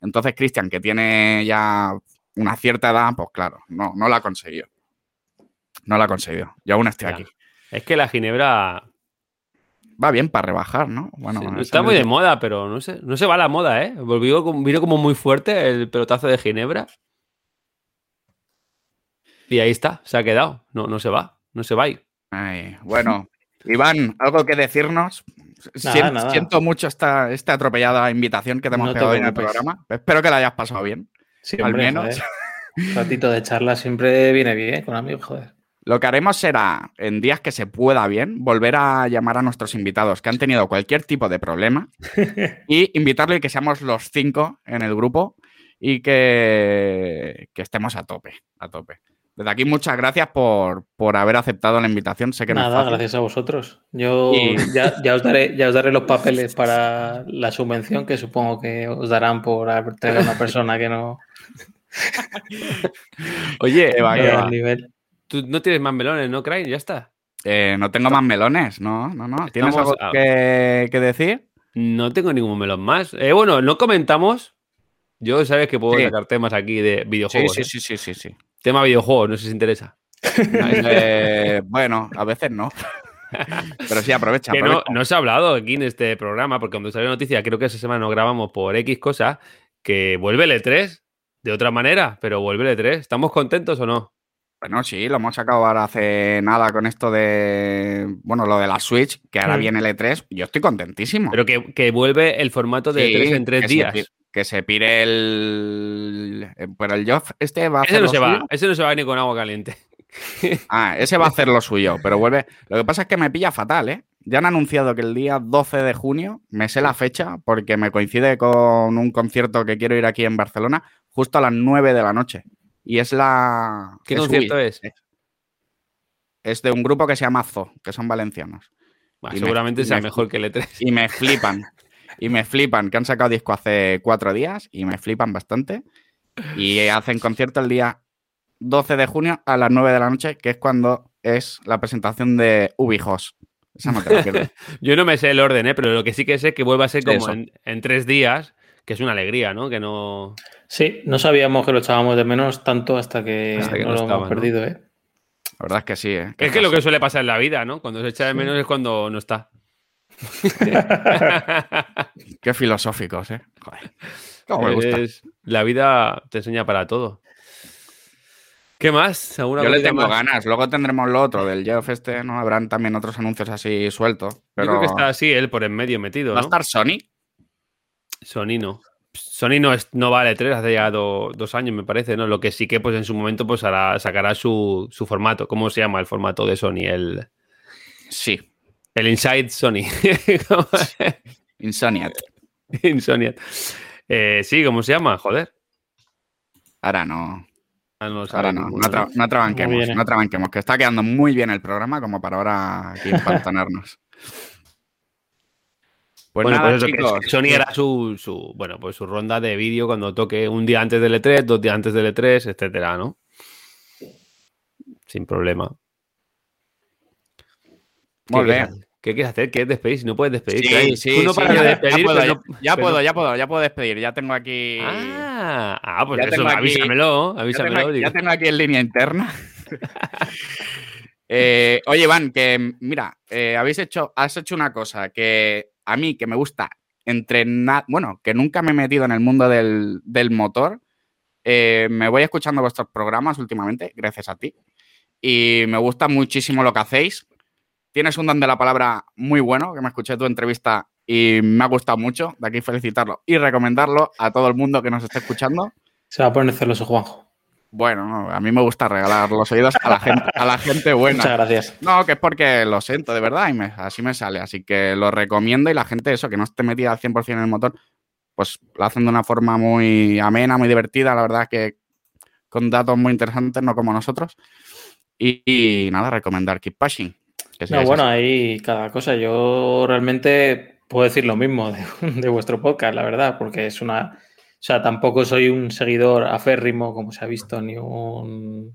Entonces, Cristian, que tiene ya una cierta edad, pues claro, no, no la ha conseguido. No la ha conseguido. Yo aún estoy aquí. Es que la ginebra va bien para rebajar, ¿no? Bueno, está muy de moda, pero no sé, no se va la moda, ¿eh? Volvió, vino como muy fuerte el pelotazo de Ginebra. Y ahí está, se ha quedado. No, no se va, no se va. Ay, bueno, Iván, ¿algo que decirnos? siento, mucho esta, esta, atropellada invitación que te hemos pegado en el programa. Espero que la hayas pasado bien. Sí, al menos. Un ratito de charla siempre viene bien con amigos, joder. Lo que haremos será, en días que se pueda bien, volver a llamar a nuestros invitados que han tenido cualquier tipo de problema y invitarle y que seamos los cinco en el grupo y que, que estemos a tope, a tope. Desde aquí, muchas gracias por, haber aceptado la invitación. Sé que Nada, gracias a vosotros. Yo ya, os daré, ya os daré los papeles para la subvención que supongo que os darán por traer a una persona que no. Oye, Eva, nivel. Tú no tienes más melones, ¿no, Crane? Ya está. Eh, no tengo más melones, no, no, no. ¿Tienes algo que, decir? No tengo ningún melón más. Eh, bueno, no comentamos. Yo sabes que puedo sacar temas aquí de videojuegos. Sí, sí, ¿eh? sí, sí, sí. Tema videojuegos, no sé si interesa. Bueno, a veces no. Pero sí, aprovecha. No, se ha hablado aquí en este programa, porque cuando salió noticia, creo que esa semana no grabamos por X cosa, que vuelve el E3 de otra manera, pero vuelve el E3. ¿Estamos contentos o no? Bueno, sí, lo hemos sacado ahora hace nada con esto de, bueno, lo de la Switch, que ahora mm. viene el E3. Yo estoy contentísimo. Pero que, vuelve el formato de E3 en tres días que se pire el. Eh, pero el Joff este va a ese no se va, ese no se va ni con agua caliente. Ah, ese va a hacer lo suyo, pero vuelve. Lo que pasa es que me pilla fatal, ¿eh? Ya han anunciado que el día 12 de junio, me sé la fecha, porque me coincide con un concierto que quiero ir aquí en Barcelona, justo a las 9 de la noche. Y es la. ¿Qué concierto es? Es de un grupo que se llama Zo, que son valencianos. seguramente sea mejor que el E3. Y me flipan. y me flipan, que han sacado disco hace cuatro días y me flipan bastante. Y hacen concierto el día 12 de junio a las 9 de la noche, que es cuando es la presentación de Ubijos. Esa no Yo no me sé el orden, ¿eh? pero lo que sí que sé es que vuelve a ser como en, tres días, que es una alegría, ¿no? Que no. Sí, no sabíamos que lo echábamos de menos tanto hasta que, no, lo hemos perdido, ¿eh? La verdad es que sí, ¿eh? Es que lo que suele pasar en la vida, ¿no? Cuando se echa de menos es cuando no está. Qué filosóficos, ¿eh? La vida te enseña para todo. ¿Qué más? Yo le tengo ganas. Luego tendremos lo otro del Jeff este, ¿no? Habrán también otros anuncios así sueltos. Pero... Yo creo que está así él por en medio metido. ¿Va a estar Sony? Sony no. Sony no, es, no vale 3, hace ya dos años, me parece, ¿no? Lo que sí que pues en su momento pues sacará su, su formato. ¿Cómo se llama el formato de Sony? El... Sí, el Inside Sony. Insoniat. Insoniat. Eh, sí, ¿cómo se llama? Joder. Ahora no. Ah, ahora no, no, tra no trabanquemos, no trabanquemos, que está quedando muy bien el programa como para ahora aquí empantanarnos. Pues bueno, nada, pues chicos, Sony era su, su, bueno, pues su ronda de vídeo cuando toque un día antes del E3, dos días antes del E3, etcétera, ¿no? Sin problema. Muy bien. ¿Qué quieres hacer? ¿Quieres despedir? Si no puedes despedir. Sí, sí, sí, ya, despedir, puedo, ya, puedo, ya puedo, ya puedo despedir. Ya tengo aquí. Ah, ah pues eso, avísamelo. avísamelo ya, tengo aquí, en línea interna. Eh, oye, Iván, que mira, eh, habéis hecho, has hecho una cosa que a mí que me gusta entrenar, bueno, que nunca me he metido en el mundo del, del motor. Eh, me voy escuchando vuestros programas últimamente, gracias a ti. Y me gusta muchísimo lo que hacéis Tienes un don de la palabra muy bueno, que me escuché tu entrevista y me ha gustado mucho. De aquí felicitarlo y recomendarlo a todo el mundo que nos esté escuchando. Se va a poner celoso, Juanjo. Bueno, a mí me gusta regalar los oídos a la gente, a la gente buena. Muchas gracias. No, que es porque lo siento, de verdad, y así me sale. Así que lo recomiendo y la gente, eso, que no esté metida al 100% en el motor, pues lo hacen de una forma muy amena, muy divertida, la verdad que con datos muy interesantes, no como nosotros. Y, y nada, recomendar Keep Pushing. No, bueno, ahí cada cosa. Yo realmente puedo decir lo mismo de, vuestro podcast, la verdad, porque es una. O sea, tampoco soy un seguidor aférrimo, como se ha visto, ni un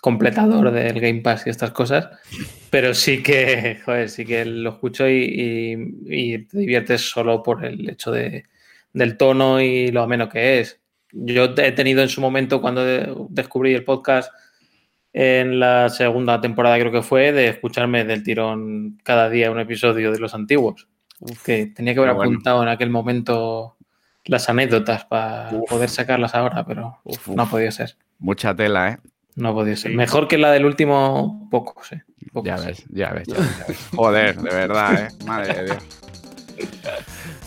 completador del Game Pass y estas cosas, pero sí que, joder, sí que lo escucho y, te diviertes solo por el hecho de, del tono y lo ameno que es. Yo he tenido en su momento, cuando descubrí el podcast en la segunda temporada, creo que fue, de escucharme del tirón cada día un episodio de los antiguos. que tenía que haber apuntado en aquel momento las anécdotas para poder sacarlas ahora, pero no ha podido ser. Mucha tela, ¿eh? No ha podido ser. Mejor que la del último, poco, sí. ya, ves, ya, ves, ya ves, Joder, de verdad, ¿eh? Madre de Dios.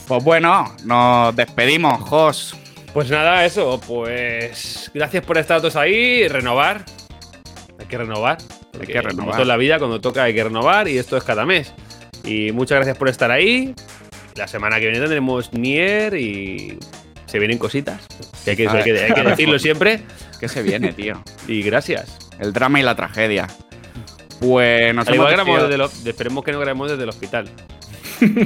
Pues bueno, nos despedimos, Jos. Pues nada, eso, pues gracias por estar todos ahí, renovar. Hay que renovar. Hay que renovar. Toda la vida, cuando toca, hay que renovar y esto es cada mes. Y muchas gracias por estar ahí. La semana que viene tendremos Nier y se vienen cositas. hay que, decirlo siempre. Que se viene, tío. y gracias. El drama y la tragedia. Pues nos hemos Esperemos que no grabemos desde el hospital.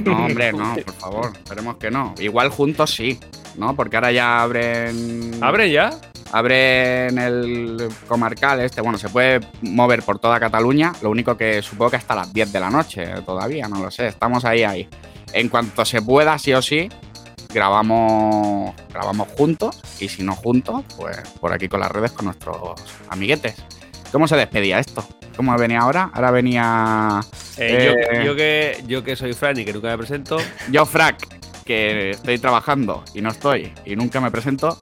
No, hombre, no, por favor. Esperemos que no. Igual juntos sí, ¿no? Porque ahora ya abren. ¿Abren ya? Abren el comarcal este. Bueno, se puede mover por toda Cataluña. Lo único que supongo que hasta las 10 de la noche todavía, no lo sé. Estamos ahí, ahí. En cuanto se pueda, sí o sí, grabamos, grabamos juntos. Y si no juntos, pues por aquí con las redes con nuestros amiguetes. ¿Cómo se despedía esto? ¿Cómo venía ahora? Ahora venía. Eh, eh, yo, que, yo que soy Fran y que nunca me presento. Yo, Frac, que estoy trabajando y no estoy y nunca me presento,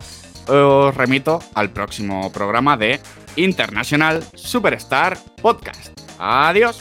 os remito al próximo programa de International Superstar Podcast. Adiós.